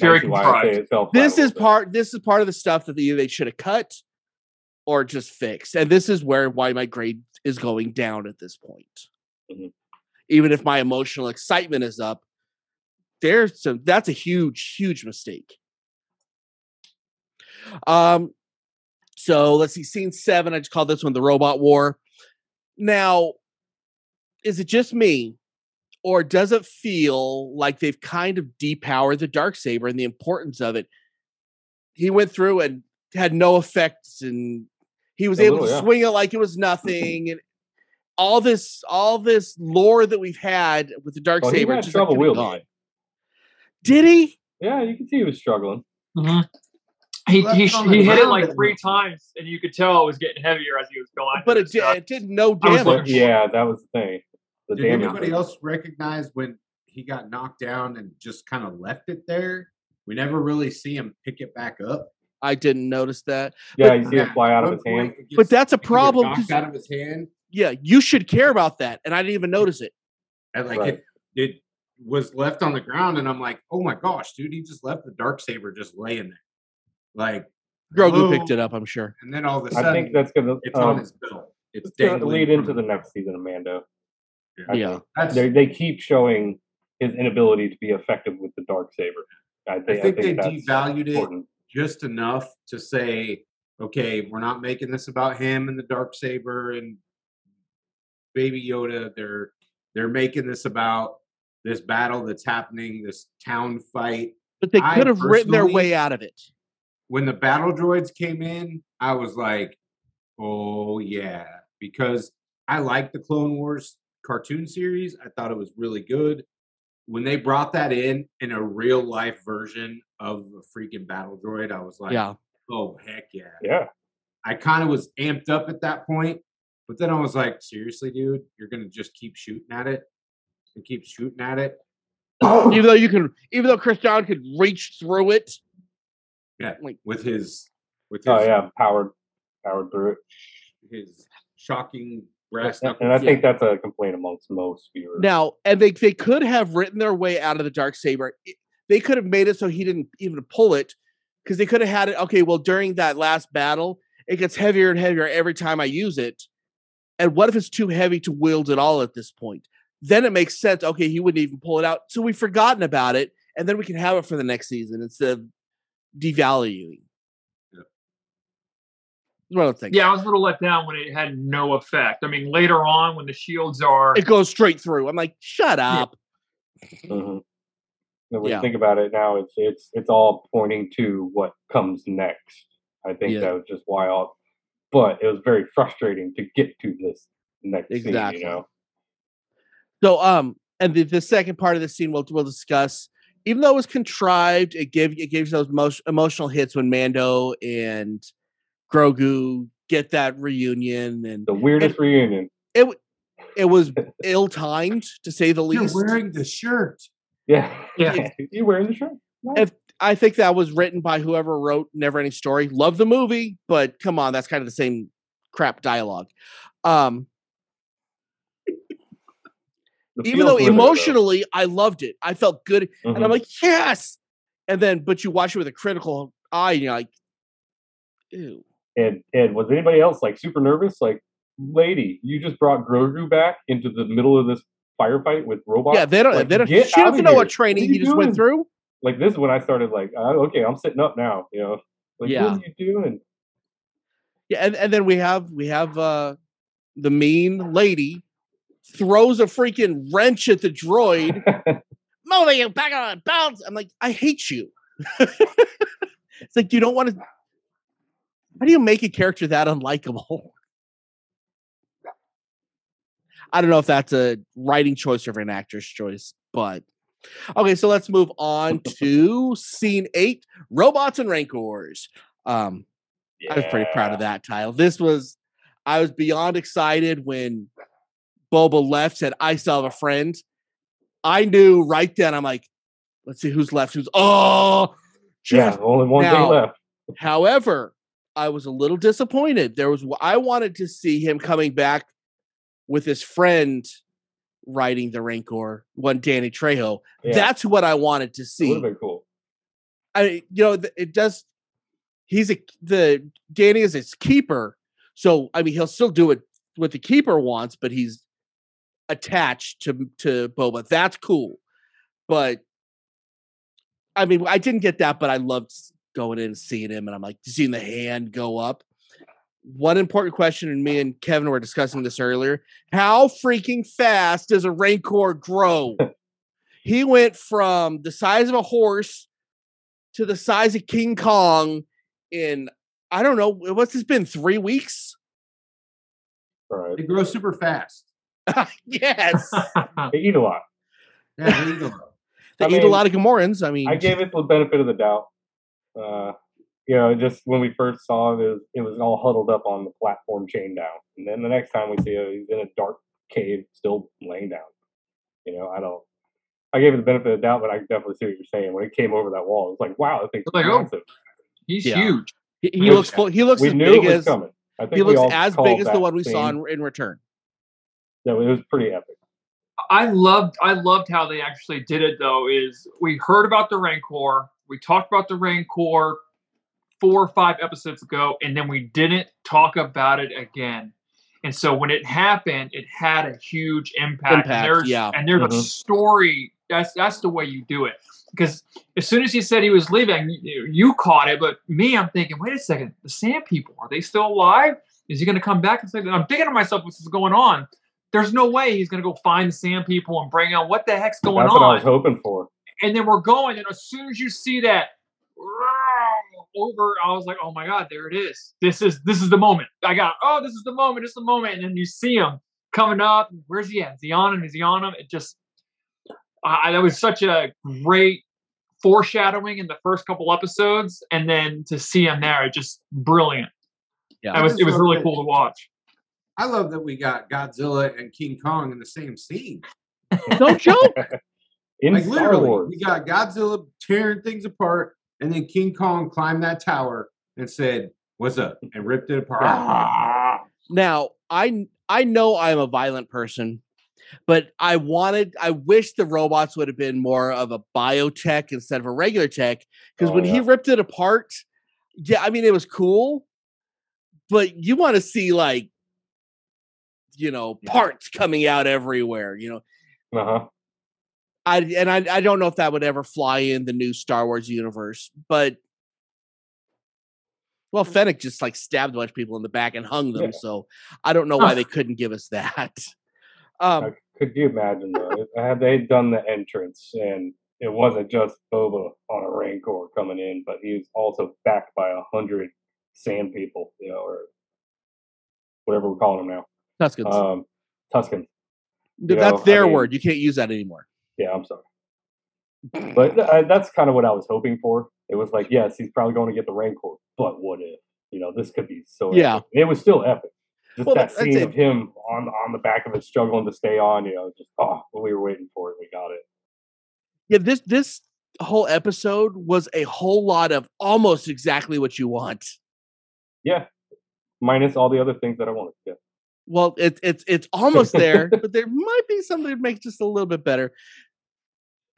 [SPEAKER 5] Very
[SPEAKER 3] That's why I say
[SPEAKER 5] contrived.
[SPEAKER 3] it
[SPEAKER 2] this is
[SPEAKER 3] little bit.
[SPEAKER 2] part. This is part of the stuff that either they should have cut or just fixed, and this is where why my grade is going down at this point.
[SPEAKER 3] Mhm.
[SPEAKER 2] Even if my emotional excitement is up, there's some. That's a huge, huge mistake. Um, so let's see, scene seven. I just call this one the robot war. Now, is it just me, or does it feel like they've kind of depowered the dark saber and the importance of it? He went through and had no effects, and he was
[SPEAKER 3] A
[SPEAKER 2] able
[SPEAKER 3] little,
[SPEAKER 2] to
[SPEAKER 3] yeah.
[SPEAKER 2] swing it like it was nothing, and all this, all this lore that we've had with the dark
[SPEAKER 3] Well, he
[SPEAKER 2] saber.
[SPEAKER 3] had
[SPEAKER 2] just like
[SPEAKER 3] wielding it.
[SPEAKER 2] Did he?
[SPEAKER 3] Yeah, you can see he was struggling.
[SPEAKER 5] Mhm. He he, he hit it like three times, and you could tell it was getting heavier as he was going.
[SPEAKER 2] But it, did, it did no damage.
[SPEAKER 5] looking-
[SPEAKER 3] Yeah, that was the thing. The
[SPEAKER 6] Did
[SPEAKER 3] damage.
[SPEAKER 6] anybody else recognize when he got knocked down and just kind of left it there? We never really see him pick it back up.
[SPEAKER 2] I didn't notice that.
[SPEAKER 3] Yeah,
[SPEAKER 2] But-
[SPEAKER 3] you see it fly out of his hand.
[SPEAKER 6] point it
[SPEAKER 2] But that's a problem.
[SPEAKER 6] Knocked out of his hand,
[SPEAKER 2] Yeah, you should care about that, and I didn't even notice it.
[SPEAKER 6] and like
[SPEAKER 3] Right.
[SPEAKER 6] it, it was left on the ground, and I'm like, oh my gosh, dude, he just left the dark saber just laying there, like
[SPEAKER 2] Grogu
[SPEAKER 6] hello?
[SPEAKER 2] picked it up, I'm sure.
[SPEAKER 6] And then all of a
[SPEAKER 3] I
[SPEAKER 6] sudden, I
[SPEAKER 3] think that's gonna
[SPEAKER 6] it's on
[SPEAKER 3] um,
[SPEAKER 6] his belt. It's
[SPEAKER 3] it's gonna lead into the
[SPEAKER 6] the-
[SPEAKER 3] next season of Mando. I
[SPEAKER 2] Yeah.
[SPEAKER 6] That's,
[SPEAKER 3] They they keep showing his inability to be effective with the dark saber. I think,
[SPEAKER 6] I think they
[SPEAKER 3] that's
[SPEAKER 6] devalued it just enough to say, okay, we're not making this about him and the dark saber and Baby Yoda. They're they're making this about this battle that's happening, this town fight.
[SPEAKER 2] But they
[SPEAKER 6] I
[SPEAKER 2] could have written their way out of it.
[SPEAKER 6] When the battle droids came in, I was like, oh yeah, because I like the Clone Wars cartoon series. I thought it was really good. When they brought that in in a real life version of a freaking battle droid, I was like,
[SPEAKER 2] yeah.
[SPEAKER 6] oh heck yeah.
[SPEAKER 3] Yeah.
[SPEAKER 6] I kind of was amped up at that point, but then I was like, seriously, dude, you're gonna just keep shooting at it and keep shooting at it.
[SPEAKER 2] Even though you can, even though Krrsantan could reach through it.
[SPEAKER 6] Yeah,
[SPEAKER 2] Like-
[SPEAKER 6] with his with oh, his
[SPEAKER 3] Oh yeah, powered powered through it.
[SPEAKER 6] his shocking brass
[SPEAKER 3] And,
[SPEAKER 6] knuckles.
[SPEAKER 3] and I think that's a complaint amongst most viewers.
[SPEAKER 2] Now, and they they could have written their way out of the dark saber. They could have made it so he didn't even pull it, because they could have had it. Okay, well, during that last battle, it gets heavier and heavier every time I use it. And what if it's too heavy to wield at all at this point? Then it makes sense. Okay, he wouldn't even pull it out, so we've forgotten about it, and then we can have it for the next season instead of devaluing.
[SPEAKER 6] Yeah.
[SPEAKER 2] I.
[SPEAKER 5] Yeah, I was a little let down when it had no effect. I mean, later on when the shields are
[SPEAKER 2] it goes straight through. I'm like, shut up.
[SPEAKER 3] Mhm. And when
[SPEAKER 2] Yeah.
[SPEAKER 3] you think about it now, it's it's it's all pointing to what comes next. I think
[SPEAKER 2] Yeah.
[SPEAKER 3] that was just wild, but it was very frustrating to get to this next
[SPEAKER 2] Exactly.
[SPEAKER 3] scene. You know,
[SPEAKER 2] So, um, and the, the second part of the scene we'll we'll discuss. Even though it was contrived, it gave it gives those most emotional hits when Mando and Grogu get that reunion, and
[SPEAKER 3] the weirdest reunion.
[SPEAKER 2] it it was ill timed to say the least.
[SPEAKER 6] You're wearing the shirt.
[SPEAKER 3] Yeah,
[SPEAKER 5] Yeah.
[SPEAKER 3] you wearing the shirt? Nice.
[SPEAKER 2] If I think that was written by whoever wrote Never Ending Story. Love the movie, but come on, that's kind of the same crap dialogue. Um, even though
[SPEAKER 3] were there, though.
[SPEAKER 2] emotionally I loved it, I felt good and I'm
[SPEAKER 3] Mhm.
[SPEAKER 2] like, yes. And then, but you watch it with a critical eye, and you're like, ew.
[SPEAKER 3] And and was anybody else like super nervous? Like, lady, you just brought Grogu back into the middle of this firefight with robots.
[SPEAKER 2] Yeah, they don't.
[SPEAKER 3] Like,
[SPEAKER 2] they don't. She doesn't know
[SPEAKER 3] here.
[SPEAKER 2] what training
[SPEAKER 3] What
[SPEAKER 2] he just went through.
[SPEAKER 3] Like this is when I started like, uh, okay, I'm sitting up now. You know, like
[SPEAKER 2] Yeah.
[SPEAKER 3] what are you doing?
[SPEAKER 2] Yeah, and, and then we have we have uh the mean lady throws a freaking wrench at the droid. Move you back on bounce. I'm like, I hate you. it's like you don't want to. How do you make a character that unlikable? I don't know if that's a writing choice or an actor's choice, but okay. So let's move on to scene eight: robots and rancors. Um, I was pretty proud of that title. This was, I was beyond excited when Boba left. Said, "I still have a friend." I knew right then. I'm like, let's see who's left. Who's oh,
[SPEAKER 3] Yeah, only one
[SPEAKER 2] Now-
[SPEAKER 3] thing left.
[SPEAKER 2] However, I was a little disappointed. There was I wanted to see him coming back with his friend riding the Rancor, one Danny Trejo.
[SPEAKER 3] Yeah,
[SPEAKER 2] That's what I wanted to
[SPEAKER 3] would
[SPEAKER 2] see.
[SPEAKER 3] have been cool.
[SPEAKER 2] I you know it does. He's a the Danny is his keeper, so I mean he'll still do it what the keeper wants, but he's attached to to Boba. That's cool, but I mean I didn't get that, but I loved going in and seeing him, and I'm like seeing the hand go up. One important question, and me and Kevin were discussing this earlier: How freaking fast does a Rancor grow? he went from the size of a horse to the size of King Kong in I don't know what's this been three weeks.
[SPEAKER 3] Right.
[SPEAKER 6] They grow super fast.
[SPEAKER 2] yes,
[SPEAKER 3] They eat a lot.
[SPEAKER 6] Yeah, they eat a lot.
[SPEAKER 2] they
[SPEAKER 3] I
[SPEAKER 2] eat a lot of Gamorreans. I mean,
[SPEAKER 3] I gave it the benefit of the doubt. Uh, you know, just when we first saw it, it was, it was all huddled up on the platform chain down. And then the next time we see it, he's in a dark cave, still laying down. You know, I don't. I gave it the benefit of the doubt, but I definitely see what you're saying. When it came over that wall, it's like, wow, that thing's
[SPEAKER 5] Like, oh.
[SPEAKER 3] massive.
[SPEAKER 5] He's
[SPEAKER 2] Yeah.
[SPEAKER 5] huge.
[SPEAKER 2] he, he looks full. He looks
[SPEAKER 3] we
[SPEAKER 2] as
[SPEAKER 3] knew
[SPEAKER 2] big
[SPEAKER 3] it was
[SPEAKER 2] as
[SPEAKER 3] coming. I think
[SPEAKER 2] he looks as big as the one we saw in, in Return.
[SPEAKER 3] No, it was pretty epic.
[SPEAKER 5] I loved I loved how they actually did it though. Is we heard about the Rancor, we talked about the Rancor four or five episodes ago, and then we didn't talk about it again. And so when it happened, it had a huge impact.
[SPEAKER 2] Impact,
[SPEAKER 5] and there's,
[SPEAKER 2] yeah.
[SPEAKER 5] And there's a
[SPEAKER 3] Mhm.
[SPEAKER 5] story. That's that's the way you do it. Because as soon as he said he was leaving, you, you caught it. But me, I'm thinking, wait a second, the Sand People are they still alive? Is he going to come back and say? I'm thinking to myself, what's going on? There's no way he's going to go find the Sand People and bring out what the heck's going
[SPEAKER 3] That's
[SPEAKER 5] on
[SPEAKER 3] what I was hoping for.
[SPEAKER 5] And then we're going, and as soon as you see that over, I was like, "Oh my god, there it is! This is this is the moment." I got, "Oh, this is the moment! It's the moment!" And then you see him coming up. Where's he at? Is he on him? Is he on him? It just, I that was such a great foreshadowing in the first couple episodes, and then to see him there, it just brilliant.
[SPEAKER 2] Yeah.
[SPEAKER 5] It was it was
[SPEAKER 6] love
[SPEAKER 5] really
[SPEAKER 6] that-
[SPEAKER 5] cool to watch.
[SPEAKER 6] I love that we got Godzilla and King Kong in the same scene.
[SPEAKER 2] No joke.
[SPEAKER 3] In
[SPEAKER 6] like
[SPEAKER 3] Star
[SPEAKER 6] literally,
[SPEAKER 3] Wars.
[SPEAKER 6] we got Godzilla tearing things apart, and then King Kong climbed that tower and said, "What's up?" and ripped it apart.
[SPEAKER 3] Ah.
[SPEAKER 2] Now, I I know I'm a violent person, but I wanted I wish the robots would have been more of a biotech instead of a regular tech. Because
[SPEAKER 3] Oh,
[SPEAKER 2] when he ripped it apart, yeah, I mean it was cool, but you want to see like you know parts coming out everywhere. You know,
[SPEAKER 3] Uh-huh.
[SPEAKER 2] I and I I don't know if that would ever fly in the new Star Wars universe, but well, Fennec just like stabbed a bunch of people in the back and hung them,
[SPEAKER 3] Yeah.
[SPEAKER 2] so I don't know why they couldn't give us that. Um,
[SPEAKER 3] Could you imagine though? Had they done the entrance and it wasn't just Boba on a Rancor coming in, but he was also backed by a hundred sand people, you know, or whatever we're calling them now.
[SPEAKER 2] Tuskens.
[SPEAKER 3] Um, Tuskens.
[SPEAKER 2] That's
[SPEAKER 3] know, I
[SPEAKER 2] their
[SPEAKER 3] mean-
[SPEAKER 2] word. You can't use that anymore.
[SPEAKER 3] Yeah, I'm sorry. But that's kind of what I was hoping for. It was like, yes, he's probably going to get the Rancor, but what if? You know, this could be so.
[SPEAKER 2] Yeah.
[SPEAKER 3] epic. it was still epic. Just
[SPEAKER 2] Well,
[SPEAKER 3] that
[SPEAKER 2] that-
[SPEAKER 3] scene of him on on the back of it, struggling to stay on. You know, just oh, we were waiting for it. We got it.
[SPEAKER 2] Yeah, this this whole episode was a whole lot of almost exactly what you want.
[SPEAKER 3] Yeah, minus all the other things that I wanted. Yeah.
[SPEAKER 2] Well, it's it's it's almost there, but there might be something to make it just a little bit better.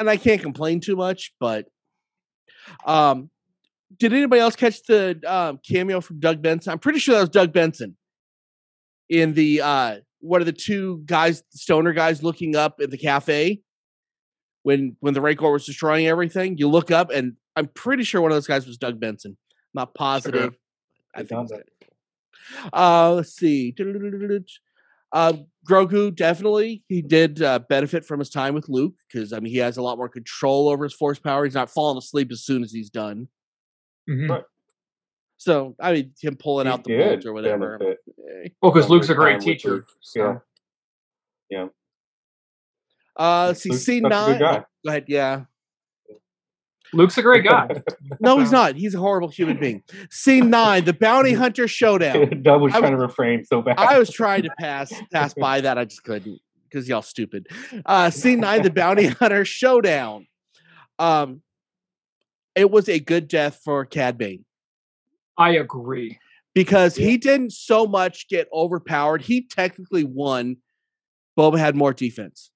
[SPEAKER 2] And I can't complain too much, but um did anybody else catch the um, cameo from Doug Benson? I'm pretty sure that was Doug Benson in the uh what are the two guys, stoner guys looking up at the cafe when when the Rancor was destroying everything. You look up and I'm pretty sure one of those guys was Doug Benson. not positive. I
[SPEAKER 3] Good
[SPEAKER 2] think
[SPEAKER 3] job.
[SPEAKER 2] Uh, let's see. Uh, Grogu definitely he did uh, benefit from his time with Luke because I mean he has a lot more control over his force power. He's not falling asleep as soon as he's done.
[SPEAKER 5] Mhm.
[SPEAKER 3] Right.
[SPEAKER 2] So I mean him pulling
[SPEAKER 3] He
[SPEAKER 2] out the
[SPEAKER 3] did
[SPEAKER 2] bolt or whatever.
[SPEAKER 3] benefit
[SPEAKER 2] eh.
[SPEAKER 5] Well, because Luke's a great teacher.
[SPEAKER 3] Luke.
[SPEAKER 5] so-
[SPEAKER 3] Yeah.
[SPEAKER 2] Uh, let's see.
[SPEAKER 3] Luke's
[SPEAKER 2] C
[SPEAKER 3] such a good
[SPEAKER 2] nine.
[SPEAKER 3] guy.
[SPEAKER 2] Go ahead. Yeah.
[SPEAKER 5] Luke's a great guy.
[SPEAKER 2] No, he's not. He's a horrible human being. Scene nine, the bounty hunter showdown.
[SPEAKER 3] Doug was
[SPEAKER 2] I
[SPEAKER 3] trying to refrain so bad.
[SPEAKER 2] I was trying to pass pass by that. I just couldn't because y'all stupid. Uh scene nine, the bounty hunter showdown. Um it was a good death for Cad Bane
[SPEAKER 5] I agree.
[SPEAKER 2] because
[SPEAKER 3] Yeah.
[SPEAKER 2] he didn't so much get overpowered. He technically won. Boba had more defense.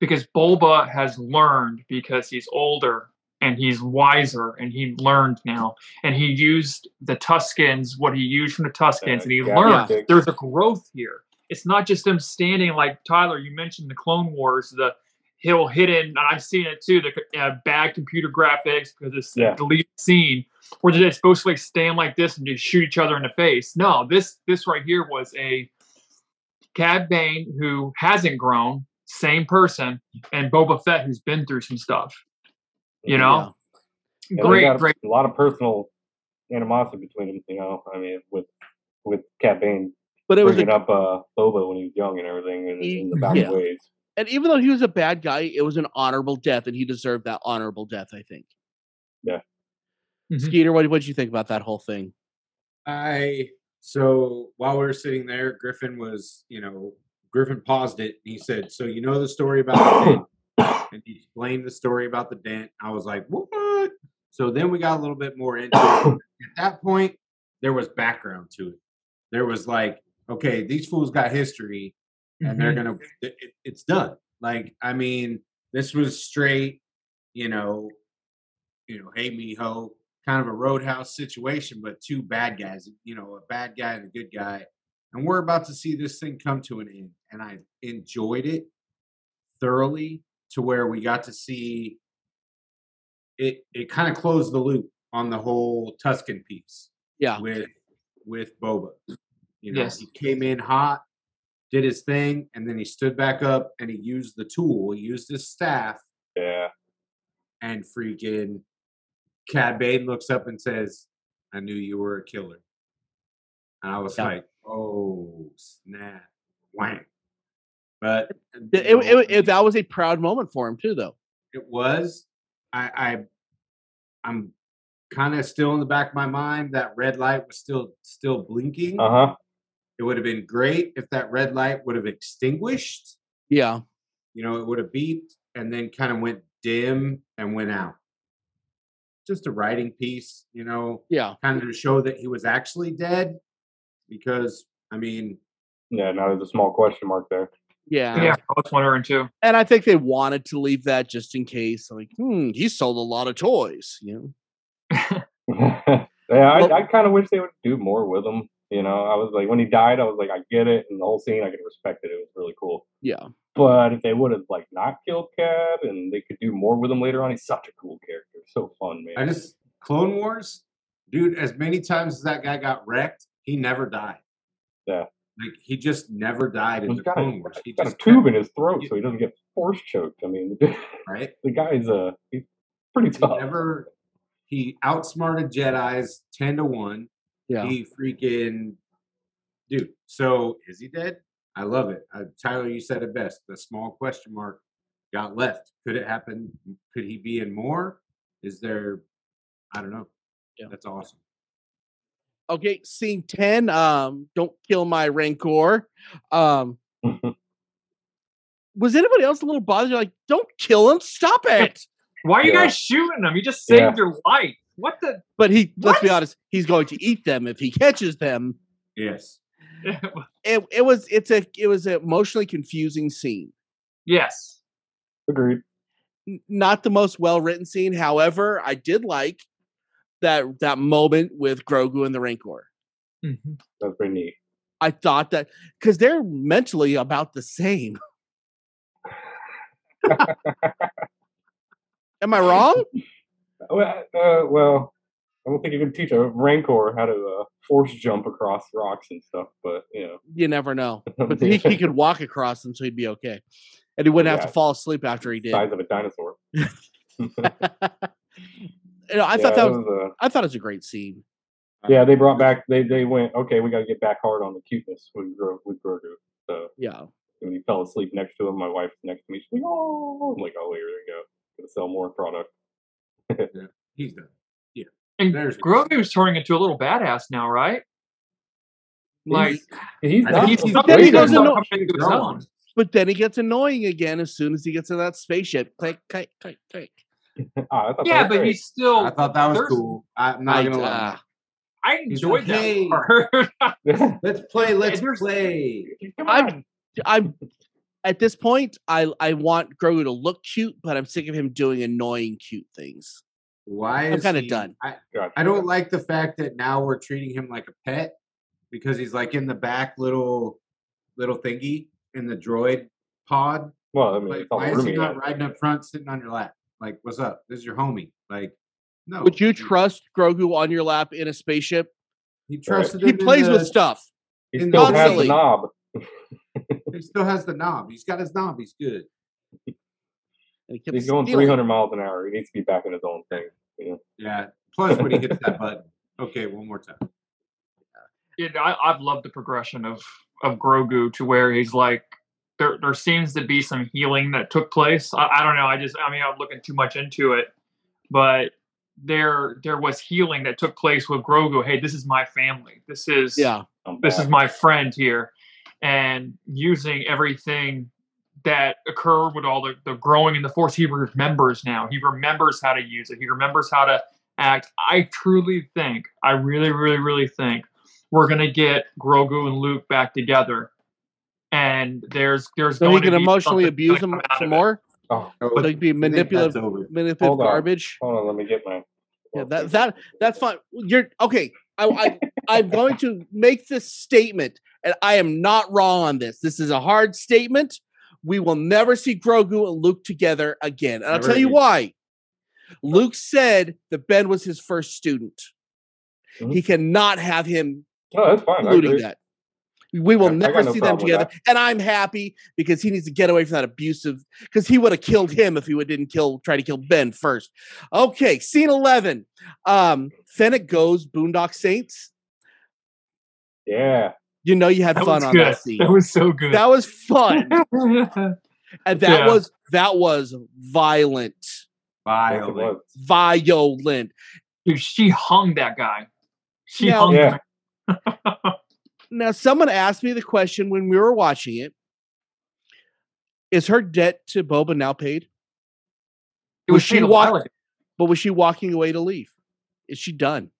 [SPEAKER 5] because Boba has learned because he's older and he's wiser and he learned now and he used the Tuskens what he used from the Tuskens and he
[SPEAKER 3] Yeah,
[SPEAKER 5] learned
[SPEAKER 3] yeah.
[SPEAKER 5] there's a growth here. It's not just them standing like Tyler. You mentioned the Clone Wars, the hill hidden, and I've seen it too. The uh, bad computer graphics because it's
[SPEAKER 3] Yeah.
[SPEAKER 5] deleted scene where they're supposed to like stand like this and just shoot each other in the face. No, this this right here was a Cad Bane who hasn't grown, same person, and Boba Fett who's been through some stuff. You know,
[SPEAKER 3] Yeah,
[SPEAKER 5] great,
[SPEAKER 3] got
[SPEAKER 5] great.
[SPEAKER 3] A lot of personal animosity between them. You know, I mean, with with Cad Bane
[SPEAKER 2] But it was
[SPEAKER 3] bringing
[SPEAKER 2] a,
[SPEAKER 3] up uh, Boba when he was young and everything, in, in the back
[SPEAKER 2] yeah.
[SPEAKER 3] ways.
[SPEAKER 2] and even though he was a bad guy, it was an honorable death, and he deserved that honorable death, I think.
[SPEAKER 5] Mhm.
[SPEAKER 2] Skeeter, what what did you think about that whole thing?
[SPEAKER 6] I so while we were sitting there, Griffin was, you know, Griffin paused it and he said, "So you know the story about the dent?" And he explained the story about the dent. I was like, "What?" So then we got a little bit more into it. At that point, there was background to it. There was like, okay, these fools got history, and they're
[SPEAKER 5] Mhm.
[SPEAKER 6] gonna. It- it's done. Like, I mean, this was straight, you know, you know, hey me ho, kind of a roadhouse situation, but two bad guys. You know, a bad guy and a good guy. and we're about to see this thing come to an end. And I enjoyed it thoroughly to where we got to see it. It kind of closed the loop on the whole Tusken piece
[SPEAKER 2] Yeah.
[SPEAKER 6] with with Boba. You know,
[SPEAKER 5] Yes.
[SPEAKER 6] he came in hot, did his thing, and then he stood back up and he used the tool. He used his staff,
[SPEAKER 3] Yeah.
[SPEAKER 6] and freaking Cad Bane looks up and says, "I knew you were a killer." And I was
[SPEAKER 2] Yeah.
[SPEAKER 6] like, "Oh snap, wham!" But
[SPEAKER 2] It,
[SPEAKER 6] you
[SPEAKER 2] it,
[SPEAKER 6] know,
[SPEAKER 2] it- it- that was a proud moment for him too, though.
[SPEAKER 6] it was. I, I I'm kind of still in the back of my mind that red light was still still blinking.
[SPEAKER 3] Uh huh.
[SPEAKER 6] It would have been great if that red light would have extinguished.
[SPEAKER 2] Yeah.
[SPEAKER 6] You know, it would have beeped and then kind of went dim and went out. Just a writing piece, you know,
[SPEAKER 2] Yeah.
[SPEAKER 6] kind of to show that he was actually dead. Because I mean,
[SPEAKER 3] Yeah. Now there's a small question mark there.
[SPEAKER 2] Yeah.
[SPEAKER 5] Yeah, I was wondering too.
[SPEAKER 2] And I think they wanted to leave that just in case. Like, hmm, he sold a lot of toys. You know.
[SPEAKER 3] yeah,
[SPEAKER 2] Well-
[SPEAKER 3] I, I kind of wish they would do more with him. You know, I was like, when he died, I was like, I get it, and the whole scene, I could respect it. It was really cool.
[SPEAKER 2] Yeah.
[SPEAKER 3] But if they would have like not killed Cad, and they could do more with him later on, he's such a cool character. So fun, man.
[SPEAKER 6] I just Clone Wars, dude. As many times as that guy got wrecked, he never died.
[SPEAKER 3] Yeah.
[SPEAKER 6] Like he just never died in
[SPEAKER 3] he's
[SPEAKER 6] the
[SPEAKER 3] got,
[SPEAKER 6] Clone
[SPEAKER 3] a,
[SPEAKER 6] Wars. He
[SPEAKER 3] he's got a tube
[SPEAKER 6] kept-
[SPEAKER 3] in his throat,
[SPEAKER 6] Yeah.
[SPEAKER 3] so he doesn't get force choked. I mean,
[SPEAKER 6] right?
[SPEAKER 3] the guy's uh, he's pretty
[SPEAKER 6] He
[SPEAKER 3] tough.
[SPEAKER 6] never. He outsmarted Jedi's ten to one.
[SPEAKER 2] Yeah.
[SPEAKER 6] He freaking dude. So is he dead? I love it. Uh, Tyler, you said it best. The small question mark got left. Could it happen? Could he be in more? Is there? I don't know.
[SPEAKER 2] Yeah.
[SPEAKER 6] That's awesome.
[SPEAKER 2] Okay. Scene ten. Um, don't kill my rancor. Um, was anybody else a little bothered? You're like, don't kill him. Stop it.
[SPEAKER 5] Why are you
[SPEAKER 3] Yeah.
[SPEAKER 5] guys shooting him? You just saved
[SPEAKER 3] Yeah.
[SPEAKER 5] your life. What the?
[SPEAKER 2] But he, let's be honest, he's going to eat them if he catches them.
[SPEAKER 6] Yes.
[SPEAKER 2] It, it was it's a it was an emotionally confusing scene.
[SPEAKER 5] yes.
[SPEAKER 3] Agreed.
[SPEAKER 2] Not the most well written scene. However, I did like that that moment with Grogu and the Rancor.
[SPEAKER 5] Mhm.
[SPEAKER 3] That's pretty neat.
[SPEAKER 2] I thought that because they're mentally about the same. Am I wrong?
[SPEAKER 3] Well, uh, well, I don't think you can teach a Rancor how to uh, force jump across rocks and stuff, but you know,
[SPEAKER 2] You never know. But he, he could walk across them, so he'd be okay, and he wouldn't have to fall asleep after he did.
[SPEAKER 3] size of a dinosaur.
[SPEAKER 2] You know, I
[SPEAKER 3] Yeah,
[SPEAKER 2] thought that was
[SPEAKER 3] uh,
[SPEAKER 2] I thought it was a great scene.
[SPEAKER 3] yeah, they brought back. They they went okay. We got to get back hard on the cuteness with Gro- with Grogu. So
[SPEAKER 2] Yeah,
[SPEAKER 3] when he fell asleep next to him, my wife's next to me. She's like, "Oh," I'm like, "Oh, here we go. Gonna sell more product."
[SPEAKER 6] Yeah, he's done.
[SPEAKER 5] Yeah, and
[SPEAKER 6] There's-
[SPEAKER 5] Grogu's turning into a little badass now, right? Like
[SPEAKER 3] He's
[SPEAKER 6] I
[SPEAKER 3] not.
[SPEAKER 6] think he's-
[SPEAKER 3] the
[SPEAKER 2] then he
[SPEAKER 3] greatest.
[SPEAKER 2] goes
[SPEAKER 5] He's
[SPEAKER 2] into-
[SPEAKER 5] coming into his
[SPEAKER 6] Grown.
[SPEAKER 5] own.
[SPEAKER 2] but then he gets annoying again as soon as he gets in that spaceship. Click, click, click, click.
[SPEAKER 3] I thought
[SPEAKER 5] Yeah, but
[SPEAKER 3] great.
[SPEAKER 5] he's still.
[SPEAKER 6] I thought that was
[SPEAKER 5] there's-
[SPEAKER 6] cool. I'm not
[SPEAKER 2] I,
[SPEAKER 6] gonna lie.
[SPEAKER 2] uh,
[SPEAKER 5] I
[SPEAKER 6] He's
[SPEAKER 5] enjoyed
[SPEAKER 6] like, "Hey."
[SPEAKER 5] that part.
[SPEAKER 6] Let's play. Let's play.
[SPEAKER 3] Come
[SPEAKER 2] I'm- I'm at this point. I I want Grogu to look cute, but I'm sick of him doing annoying cute things.
[SPEAKER 6] Why
[SPEAKER 2] I'm kinda done.
[SPEAKER 6] I,
[SPEAKER 3] Gotcha.
[SPEAKER 6] I don't like the fact that now we're treating him like a pet because he's like in the back little little thingy in the droid pod.
[SPEAKER 3] Well, I mean,
[SPEAKER 6] Like, why is he not riding up front, sitting on your lap? Like, what's up? This is your homie. Like, no.
[SPEAKER 2] Would you trust Grogu on your lap in a spaceship?
[SPEAKER 6] He trusted.
[SPEAKER 2] He
[SPEAKER 6] him in
[SPEAKER 2] plays
[SPEAKER 6] the-
[SPEAKER 2] with stuff.
[SPEAKER 3] He
[SPEAKER 6] in
[SPEAKER 3] still has the knob.
[SPEAKER 6] He still has the knob. He's got his knob. He's good.
[SPEAKER 2] And he kept
[SPEAKER 3] He's going 300 miles an hour. He needs to be back in his own thing. You know?
[SPEAKER 6] Yeah. Plus, when he hits that button. Okay, one more time.
[SPEAKER 5] Yeah, I, I've loved the progression of of Grogu to where he's like there there seems to be some healing that took place. I, I don't know. I just I mean I'm looking too much into it, but there there was healing that took place with Grogu. Hey, this is my family. This is
[SPEAKER 2] Yeah,
[SPEAKER 5] this is my friend here, and using everything that occurred with all the, the growing in the force, he remembers now. He remembers how to use it. He remembers how to act. I truly think, I really, really, really think we're gonna get Grogu and Luke back together. And there's there's
[SPEAKER 2] so he
[SPEAKER 5] going to
[SPEAKER 2] can
[SPEAKER 5] be
[SPEAKER 2] emotionally abuse
[SPEAKER 5] gonna
[SPEAKER 2] him some more.
[SPEAKER 3] Oh,
[SPEAKER 6] Oh,
[SPEAKER 2] So he be manipulative, manipulative
[SPEAKER 3] Hold
[SPEAKER 2] garbage.
[SPEAKER 3] hold on. Let me get my.
[SPEAKER 2] Yeah, that that that's fine. You're okay. I, I I'm going to make this statement, and I am not wrong on this. This is a hard statement. We will never see Grogu and Luke together again. And I'll
[SPEAKER 6] Never
[SPEAKER 2] tell you
[SPEAKER 6] again.
[SPEAKER 2] why. Luke said that Ben was his first student.
[SPEAKER 3] Mhm.
[SPEAKER 2] He cannot have him
[SPEAKER 3] Oh, that's fine. I
[SPEAKER 2] including
[SPEAKER 3] agree.
[SPEAKER 2] that. We will
[SPEAKER 3] I
[SPEAKER 2] never
[SPEAKER 3] got no
[SPEAKER 2] see them together. And I'm happy because he needs to get away from that abusive because he would have killed him if he would didn't kill try to kill Ben first. Okay, scene 11. Um Fennec goes Boondock Saints.
[SPEAKER 3] Yeah.
[SPEAKER 2] You know you had
[SPEAKER 5] That
[SPEAKER 2] fun on
[SPEAKER 5] good.
[SPEAKER 2] that scene.
[SPEAKER 5] That was so good.
[SPEAKER 2] That was fun. And that
[SPEAKER 5] Yeah.
[SPEAKER 2] was that was violent.
[SPEAKER 3] yes, it
[SPEAKER 6] Violent.
[SPEAKER 3] was.
[SPEAKER 2] Violent.
[SPEAKER 5] Dude, she hung that guy. She
[SPEAKER 2] Yeah.
[SPEAKER 5] hung
[SPEAKER 3] Yeah.
[SPEAKER 2] Now, someone asked me the question when we were watching it. Is her debt to Boba now paid?
[SPEAKER 5] It
[SPEAKER 2] Was
[SPEAKER 5] was
[SPEAKER 2] she
[SPEAKER 5] she
[SPEAKER 2] walk-
[SPEAKER 5] walk?
[SPEAKER 2] But was she walking away to leave? Is she done?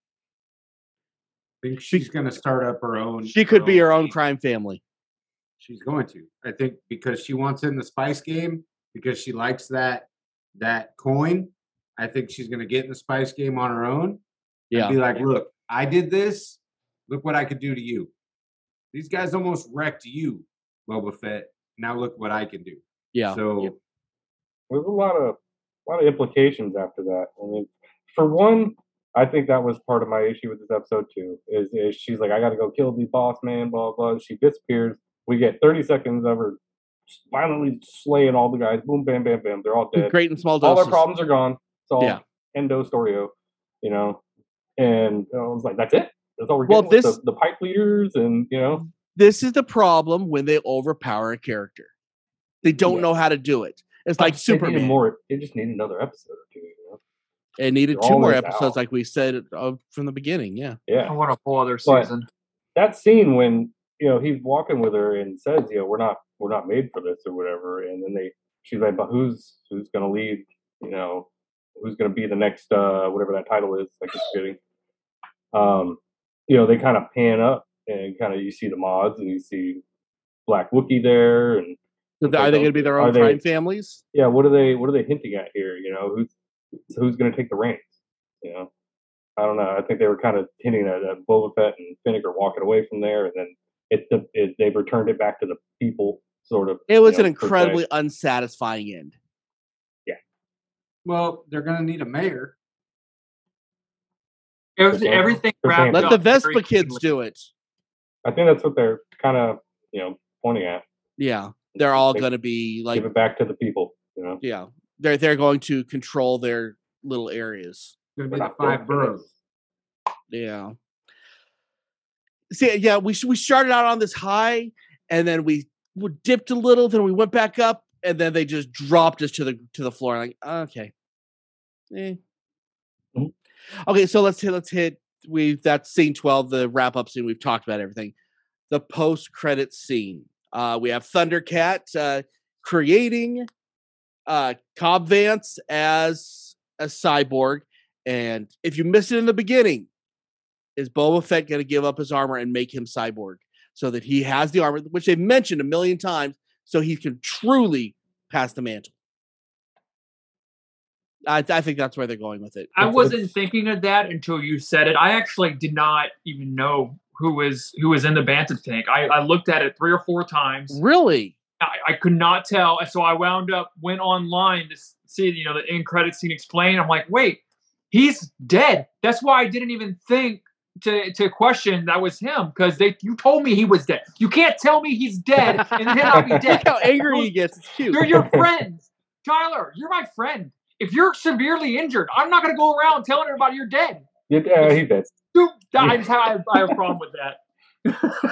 [SPEAKER 6] I think she's going to start up her own.
[SPEAKER 2] She could be her own crime family.
[SPEAKER 6] She's going to. I think because she wants in the spice game because she likes that that coin. I think she's going to get in the spice game on her own.
[SPEAKER 2] Yeah.
[SPEAKER 6] Be like, look, I did this. Look what I could do to you. These guys almost wrecked you, Boba Fett. Now look what I can do.
[SPEAKER 2] Yeah.
[SPEAKER 6] So
[SPEAKER 3] There's a lot of a lot of implications after that. I mean, for one, I think that was part of my issue with this episode too. Is, is she's like, I got to go kill the boss man, blah blah. She disappears. We get 30 seconds of her finally slaying all the guys. Boom, bam, bam, bam. They're all dead.
[SPEAKER 2] Great and small doses.
[SPEAKER 3] all
[SPEAKER 2] doses.
[SPEAKER 3] their problems are gone. It's all
[SPEAKER 2] Yeah.
[SPEAKER 3] endo storyo, you know. And I was like, that's it. That's all we're
[SPEAKER 2] Well,
[SPEAKER 3] getting. with
[SPEAKER 2] this-
[SPEAKER 3] the, the pipe leaders, and you know,
[SPEAKER 2] This is the problem when they overpower a character. They don't
[SPEAKER 3] Yeah.
[SPEAKER 2] know how to do it. It's like
[SPEAKER 3] they needed
[SPEAKER 2] Superman.
[SPEAKER 3] More. They just need another episode or two. You know?
[SPEAKER 2] It needed
[SPEAKER 3] They're
[SPEAKER 2] two more episodes,
[SPEAKER 3] out.
[SPEAKER 2] like we said uh, from the beginning. Yeah.
[SPEAKER 3] Yeah.
[SPEAKER 5] I want a whole other
[SPEAKER 3] But-
[SPEAKER 5] season.
[SPEAKER 3] that scene when you know he's walking with her and says, "You know, we're not we're not made for this or whatever," and then they she's like, "But who's who's gonna lead? You know, who's gonna be the next uh whatever that title is?" I keep forgetting. Um, you know, they kind of pan up and kind of you see the mods and you see Black Wookie there, and
[SPEAKER 2] are they
[SPEAKER 3] so
[SPEAKER 2] going to be their
[SPEAKER 3] are
[SPEAKER 2] own
[SPEAKER 3] they-
[SPEAKER 2] crime families?
[SPEAKER 3] yeah, what are they what are they hinting at here? You know, who's who's gonna take the reins? You know. I don't know. I think they were kind of hinting at, at Boba Fett and Fennec are walking away from there, and then it, the, it they've returned it back to the people, sort of.
[SPEAKER 2] It was
[SPEAKER 3] you
[SPEAKER 2] an
[SPEAKER 3] know, per se.
[SPEAKER 2] incredibly unsatisfying end. Yeah.
[SPEAKER 6] Well, they're going to need a mayor.
[SPEAKER 5] It was
[SPEAKER 3] Okay.
[SPEAKER 5] everything
[SPEAKER 3] They're
[SPEAKER 5] wrapped
[SPEAKER 2] Let
[SPEAKER 5] up
[SPEAKER 2] the Vespa kids do it.
[SPEAKER 3] I think that's what they're kind of you know pointing at.
[SPEAKER 2] Yeah. They're all
[SPEAKER 3] They
[SPEAKER 2] going to be like,
[SPEAKER 3] give it back to the people. You know,
[SPEAKER 2] yeah, they're they're going to control their little areas.
[SPEAKER 6] Going to be the five boroughs.
[SPEAKER 2] Yeah. See, yeah, we we started out on this high, and then we we dipped a little, then we went back up, and then they just dropped us to the to the floor. Like, okay, eh. Okay. So let's hit let's hit. we've that scene twelve, the wrap up scene. We've talked about everything. The post credit scene. Uh, we have Thundercat uh, creating uh, Cobb Vanth as a cyborg, and if you missed it in the beginning, is Boba Fett going to give up his armor and make him cyborg so that he has the armor, which they've mentioned a million times, so he can truly pass the mantle? I, I think that's where they're going with it.
[SPEAKER 5] I wasn't thinking of that until you said it. I actually did not even know who was who was in the bacta tank. I, I looked at it three or four times.
[SPEAKER 2] Really?
[SPEAKER 5] I, I could not tell, and so I wound up went online to see you know the end credit scene explained. I'm like, wait, he's dead. That's why I didn't even think to to question that was him because they you told me he was dead. You can't tell me he's dead and then not be dead.
[SPEAKER 2] Look how angry he gets. It's cute.
[SPEAKER 5] They're your friends, Tyler. You're my friend. If you're severely injured, I'm not going to go around telling everybody you're dead.
[SPEAKER 3] yeah, uh, he did.
[SPEAKER 5] Dude, I just have, I have a problem with that.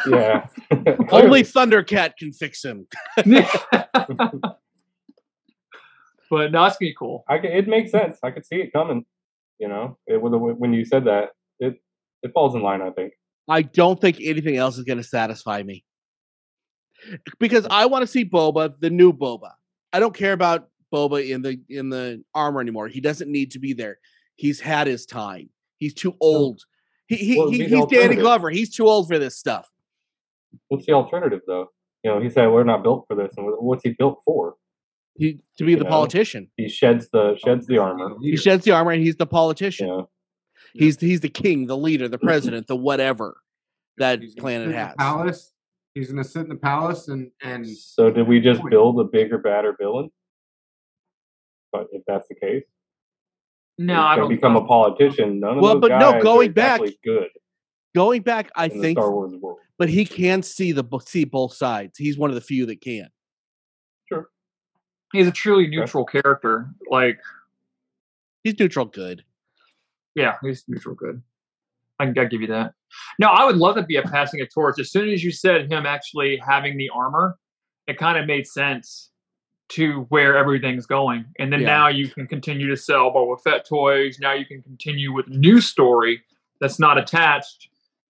[SPEAKER 3] Yeah,
[SPEAKER 2] Only Thundercat can fix him.
[SPEAKER 5] but no, it's gonna be cool.
[SPEAKER 3] I, c- it makes sense. I could see it coming. You know, it, when, when you said that, it it falls in line. I think.
[SPEAKER 2] I don't think anything else is going to satisfy me. Because I want to see Boba, the new Boba. I don't care about Boba in the in the armor anymore. He doesn't need to be there. He's had his time. He's too old. He, he,
[SPEAKER 3] Well,
[SPEAKER 2] he
[SPEAKER 3] it'd be the
[SPEAKER 2] he's Danny. Glover. He's too old for this stuff.
[SPEAKER 3] What's the alternative, though? You know, he said we're not built for this, and what's he built for?
[SPEAKER 2] He to be
[SPEAKER 3] You
[SPEAKER 2] the
[SPEAKER 3] know,
[SPEAKER 2] politician.
[SPEAKER 3] He sheds the sheds the armor.
[SPEAKER 2] He sheds the armor and he's the politician.
[SPEAKER 3] know,
[SPEAKER 2] He's he's the king, the leader, the president, the whatever that
[SPEAKER 6] He's
[SPEAKER 2] planet
[SPEAKER 6] sit in the
[SPEAKER 2] has.
[SPEAKER 6] Palace He's gonna sit in the palace and and
[SPEAKER 3] So did we just build a bigger, badder villain? But if that's the case,
[SPEAKER 5] No,
[SPEAKER 3] he's
[SPEAKER 5] I
[SPEAKER 3] gonna
[SPEAKER 5] don't
[SPEAKER 3] become a politician. None of
[SPEAKER 2] Well,
[SPEAKER 3] those
[SPEAKER 2] but no, going
[SPEAKER 3] are
[SPEAKER 2] back-
[SPEAKER 3] exactly good
[SPEAKER 2] Going back, I
[SPEAKER 3] in
[SPEAKER 2] think,
[SPEAKER 3] the Star Wars world.
[SPEAKER 2] but he can see the see both sides. He's one of the few that can. Sure.
[SPEAKER 5] He's a truly neutral character. Like,
[SPEAKER 2] He's neutral good.
[SPEAKER 5] yeah, he's neutral good. I can, I give you that. No, I would love to be a passing a torch. As soon as you said him actually having the armor, it kind of made sense to where everything's going. And then
[SPEAKER 2] Yeah.
[SPEAKER 5] now you can continue to sell Boba Fett toys. Now you can continue with a new story that's not attached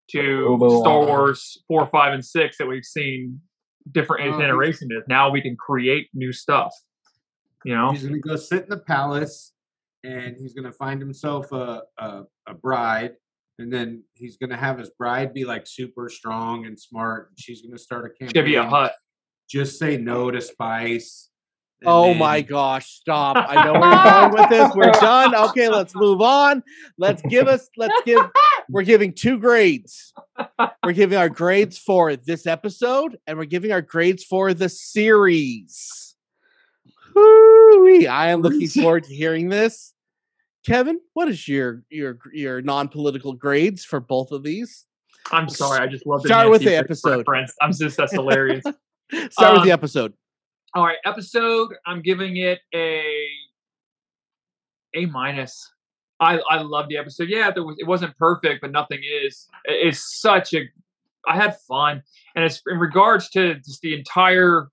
[SPEAKER 5] to
[SPEAKER 3] Obi-Wan.
[SPEAKER 5] Star Wars four, five, and six that we've seen different
[SPEAKER 6] Oh,
[SPEAKER 5] iteration is. Now we can create new stuff. You know,
[SPEAKER 6] he's gonna go sit in the palace and he's gonna find himself a a, a bride. And then he's gonna have his bride be like super strong and smart. And she's gonna start a campaign.
[SPEAKER 5] should be a Hutt.
[SPEAKER 6] Just say no to spice. And
[SPEAKER 2] Oh
[SPEAKER 6] then-
[SPEAKER 2] my gosh, stop. I know where you're going with this. We're done. Okay, let's move on. Let's give us let's give we're giving two grades. We're giving our grades for this episode and we're giving our grades for the series. Woo-wee. I am looking forward to hearing this. Kevin, what is your your your non-political grades for both of these?
[SPEAKER 5] I'm sorry, I just love the
[SPEAKER 2] Start with the episode.
[SPEAKER 5] reference. I'm just that's hilarious.
[SPEAKER 2] Start with the
[SPEAKER 5] Um,
[SPEAKER 2] episode.
[SPEAKER 5] All right, episode. I'm giving it a A minus. I I love the episode. Yeah, there was it wasn't perfect, but nothing is. It- It's such a. I had fun, and it's in regards to just the entire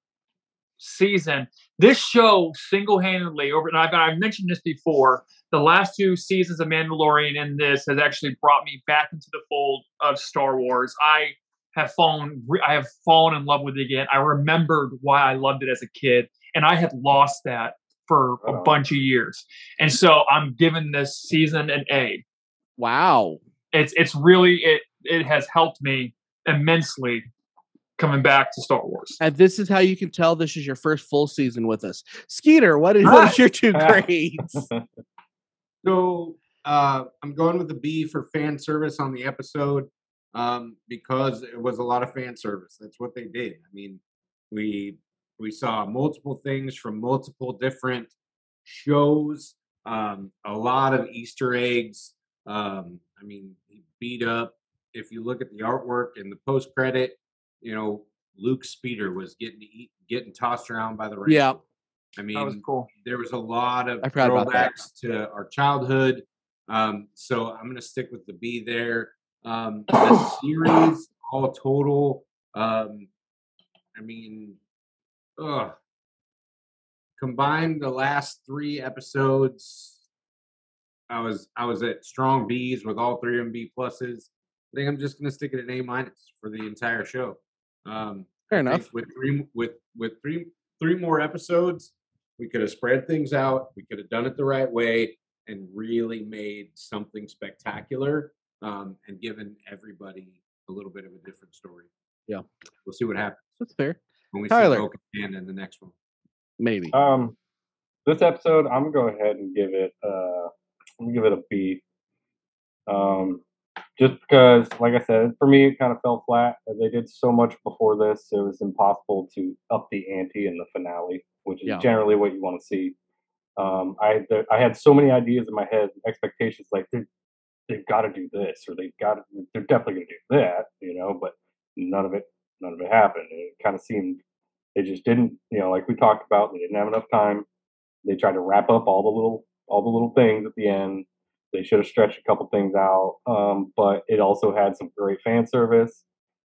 [SPEAKER 5] season. This show single-handedly over, and I've, I've mentioned this before. The last two seasons of Mandalorian and this has actually brought me back into the fold of Star Wars. I have fallen I have fallen in love with it again. I remembered why I loved it as a kid, and I had lost that for a
[SPEAKER 3] Wow.
[SPEAKER 5] bunch of years. And so I'm giving this season an A.
[SPEAKER 2] Wow.
[SPEAKER 5] It's it's really it it has helped me immensely coming back to Star Wars.
[SPEAKER 2] And this is how you can tell this is your first full season with us. Skeeter, what is, what is your two grades?
[SPEAKER 6] So uh, I'm going with the B for fan service on the episode um, because it was a lot of fan service. That's what they did. I mean, we we saw multiple things from multiple different shows, um, a lot of Easter eggs. Um, I mean, he beat up. If you look at the artwork and the post credit, you know, Luke Speeder was getting eat, getting tossed around by the rain.
[SPEAKER 2] Yeah.
[SPEAKER 6] I
[SPEAKER 5] That was
[SPEAKER 6] mean,
[SPEAKER 5] cool.
[SPEAKER 6] there was a lot of
[SPEAKER 2] I forgot about that.
[SPEAKER 6] throwbacks to our childhood. Um, so I'm gonna stick with the B there. Um, the series all total. Um, I mean, ugh. Combine the last three episodes. I was I was at strong B's with all three of them B pluses. I think I'm just gonna stick it at A minus for the entire show. Um,
[SPEAKER 2] Fair enough.
[SPEAKER 6] With three with with three three more episodes, we could have spread things out. We could have done it the right way and really made something spectacular um, and given everybody a little bit of a different story.
[SPEAKER 2] Yeah.
[SPEAKER 6] we'll see what happens
[SPEAKER 2] That's fair.
[SPEAKER 6] when we
[SPEAKER 2] Tyler.
[SPEAKER 6] see Bo-Katan in the next one.
[SPEAKER 2] Maybe.
[SPEAKER 3] Um, this episode, I'm gonna go ahead and give it. Uh, I'm gonna give it a B. Um, just because, like I said, for me, it kind of fell flat. They did so much before this; it was impossible to up the ante in the finale, which is
[SPEAKER 2] Yeah.
[SPEAKER 3] generally what you want to see. Um, I there, I had so many ideas in my head, expectations like they they've got to do this or they've got to, they're definitely going to do that, you know. But none of it, none of it happened. It kind of seemed they just didn't, you know, like we talked about, they didn't have enough time. They tried to wrap up all the little all the little things at the end. They should have stretched a couple things out, um, but it also had some great fan service.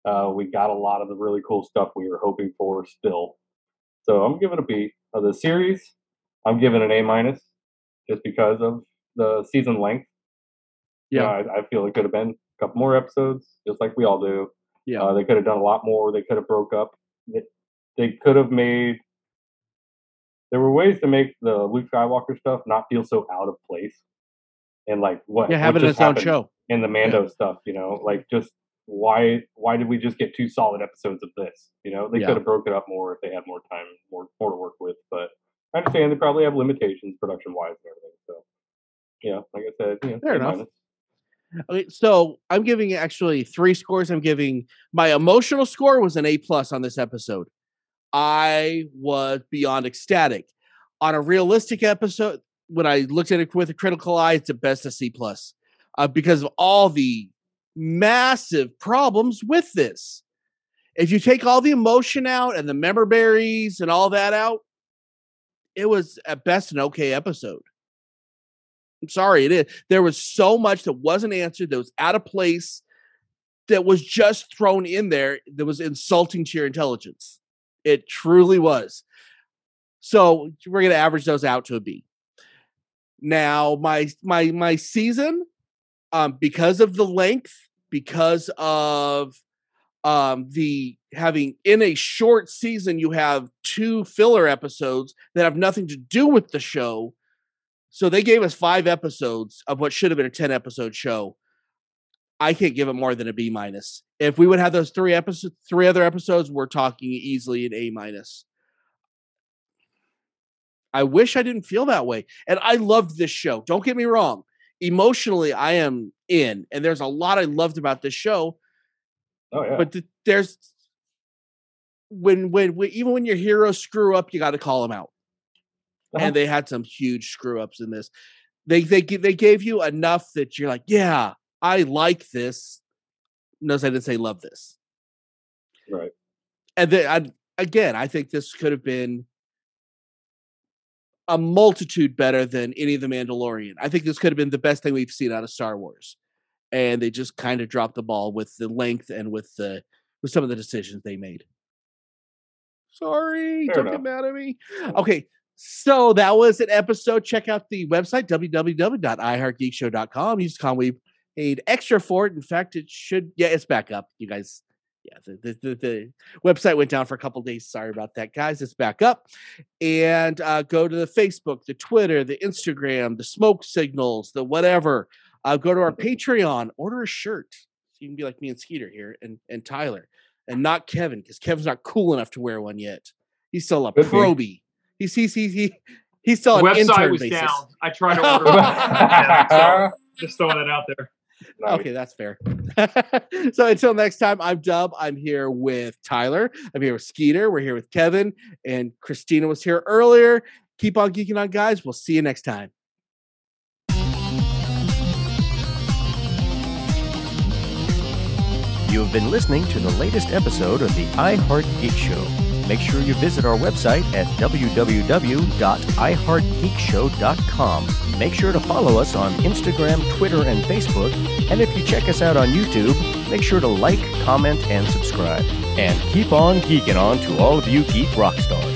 [SPEAKER 3] Uh, we got a lot of the really cool stuff we were hoping for still. So I'm giving a B. of the series, I'm giving an A minus, just because of the season length. You know,
[SPEAKER 2] Yeah.
[SPEAKER 3] I, I feel it could have been a couple more episodes, just like we all do.
[SPEAKER 2] Yeah.
[SPEAKER 3] Uh, they could have done a lot more. They could have broke up. They, they could have made. There were ways to make the Luke Skywalker stuff not feel so out of place, and like what
[SPEAKER 2] Yeah, have
[SPEAKER 3] what
[SPEAKER 2] it in its own show.
[SPEAKER 3] in the Mando stuff. You know, like just why why did we just get two solid episodes of this? You know, they
[SPEAKER 2] Yeah.
[SPEAKER 3] could have broke it up more if they had more time, more more to work with. But I understand they probably have limitations production wise and everything. So yeah, like I said, you know,
[SPEAKER 2] Fair
[SPEAKER 3] A
[SPEAKER 2] enough.
[SPEAKER 3] minus.
[SPEAKER 2] Okay, so I'm giving actually three scores. I'm giving my emotional score was an A plus on this episode. I was beyond ecstatic. On a realistic episode, when I looked at it with a critical eye, it's at best a C plus uh, because of all the massive problems with this. If you take all the emotion out and the member berries and all that out, it was at best an okay episode. I'm sorry, it is. There was so much that wasn't answered, that was out of place, that was just thrown in there that was insulting to your intelligence. It truly was. So we're gonna average those out to a B. Now, my my my season, um, because of the length, because of um the having in a short season you have two filler episodes that have nothing to do with the show so they gave us five episodes of what should have been a 10 episode show. I can't give it more than a b minus. If we would have those three episodes three other episodes we're talking easily an a minus. I wish i didn't feel that way and i loved this show don't get me wrong. Emotionally i am in and there's a lot i loved about this show.
[SPEAKER 3] Oh yeah.
[SPEAKER 2] but th- there's when, when when even when your heroes screw up, you got to call them out.
[SPEAKER 3] Uh-huh.
[SPEAKER 2] And they had some huge screw ups in this. They they they gave you enough that you're like, yeah, I like this. Notice I didn't say love this.
[SPEAKER 3] right.
[SPEAKER 2] And then I, again, I think this could have been a multitude better than any of the Mandalorian. I think this could have been the best thing we've seen out of Star Wars. And they just kind of dropped the ball with the length and with the with some of the decisions they made. Sorry,
[SPEAKER 3] Fair
[SPEAKER 2] don't
[SPEAKER 3] enough.
[SPEAKER 2] get mad at me. Okay, so that was an episode. Check out the website www.iheartgeekshow.com. Use Conway paid extra for it. In fact, it should yeah, it's back up. You guys, yeah, the the, the, the website went down for a couple days. Sorry about that, guys. It's back up. And uh, go to the Facebook, the Twitter, the Instagram, the smoke signals, the whatever. Uh, go to our Patreon, order a shirt. So you can be like me and Skeeter here and, and Tyler and not Kevin because Kevin's not cool enough to wear one yet. He's still a
[SPEAKER 3] Could be.
[SPEAKER 2] Probie. He's, he's, he's, he, he's still
[SPEAKER 5] The
[SPEAKER 2] an
[SPEAKER 5] website
[SPEAKER 2] intern
[SPEAKER 5] was
[SPEAKER 2] basis.
[SPEAKER 5] down. I tried to order. Yeah, so just throwing it out there.
[SPEAKER 3] Nice.
[SPEAKER 2] Okay, that's fair. so until next time, I'm Dub. I'm here with Tyler. I'm here with Skeeter. We're here with Kevin. And Christina was here earlier. Keep on geeking on, guys. We'll see you next time.
[SPEAKER 1] You have been listening to the latest episode of the iHeart Geek Show. Make sure you visit our website at www.iheartgeekshow.com. Make sure to follow us on Instagram, Twitter, and Facebook. And if you check us out on YouTube, make sure to like, comment, and subscribe. And keep on geeking on to all of you geek rock stars.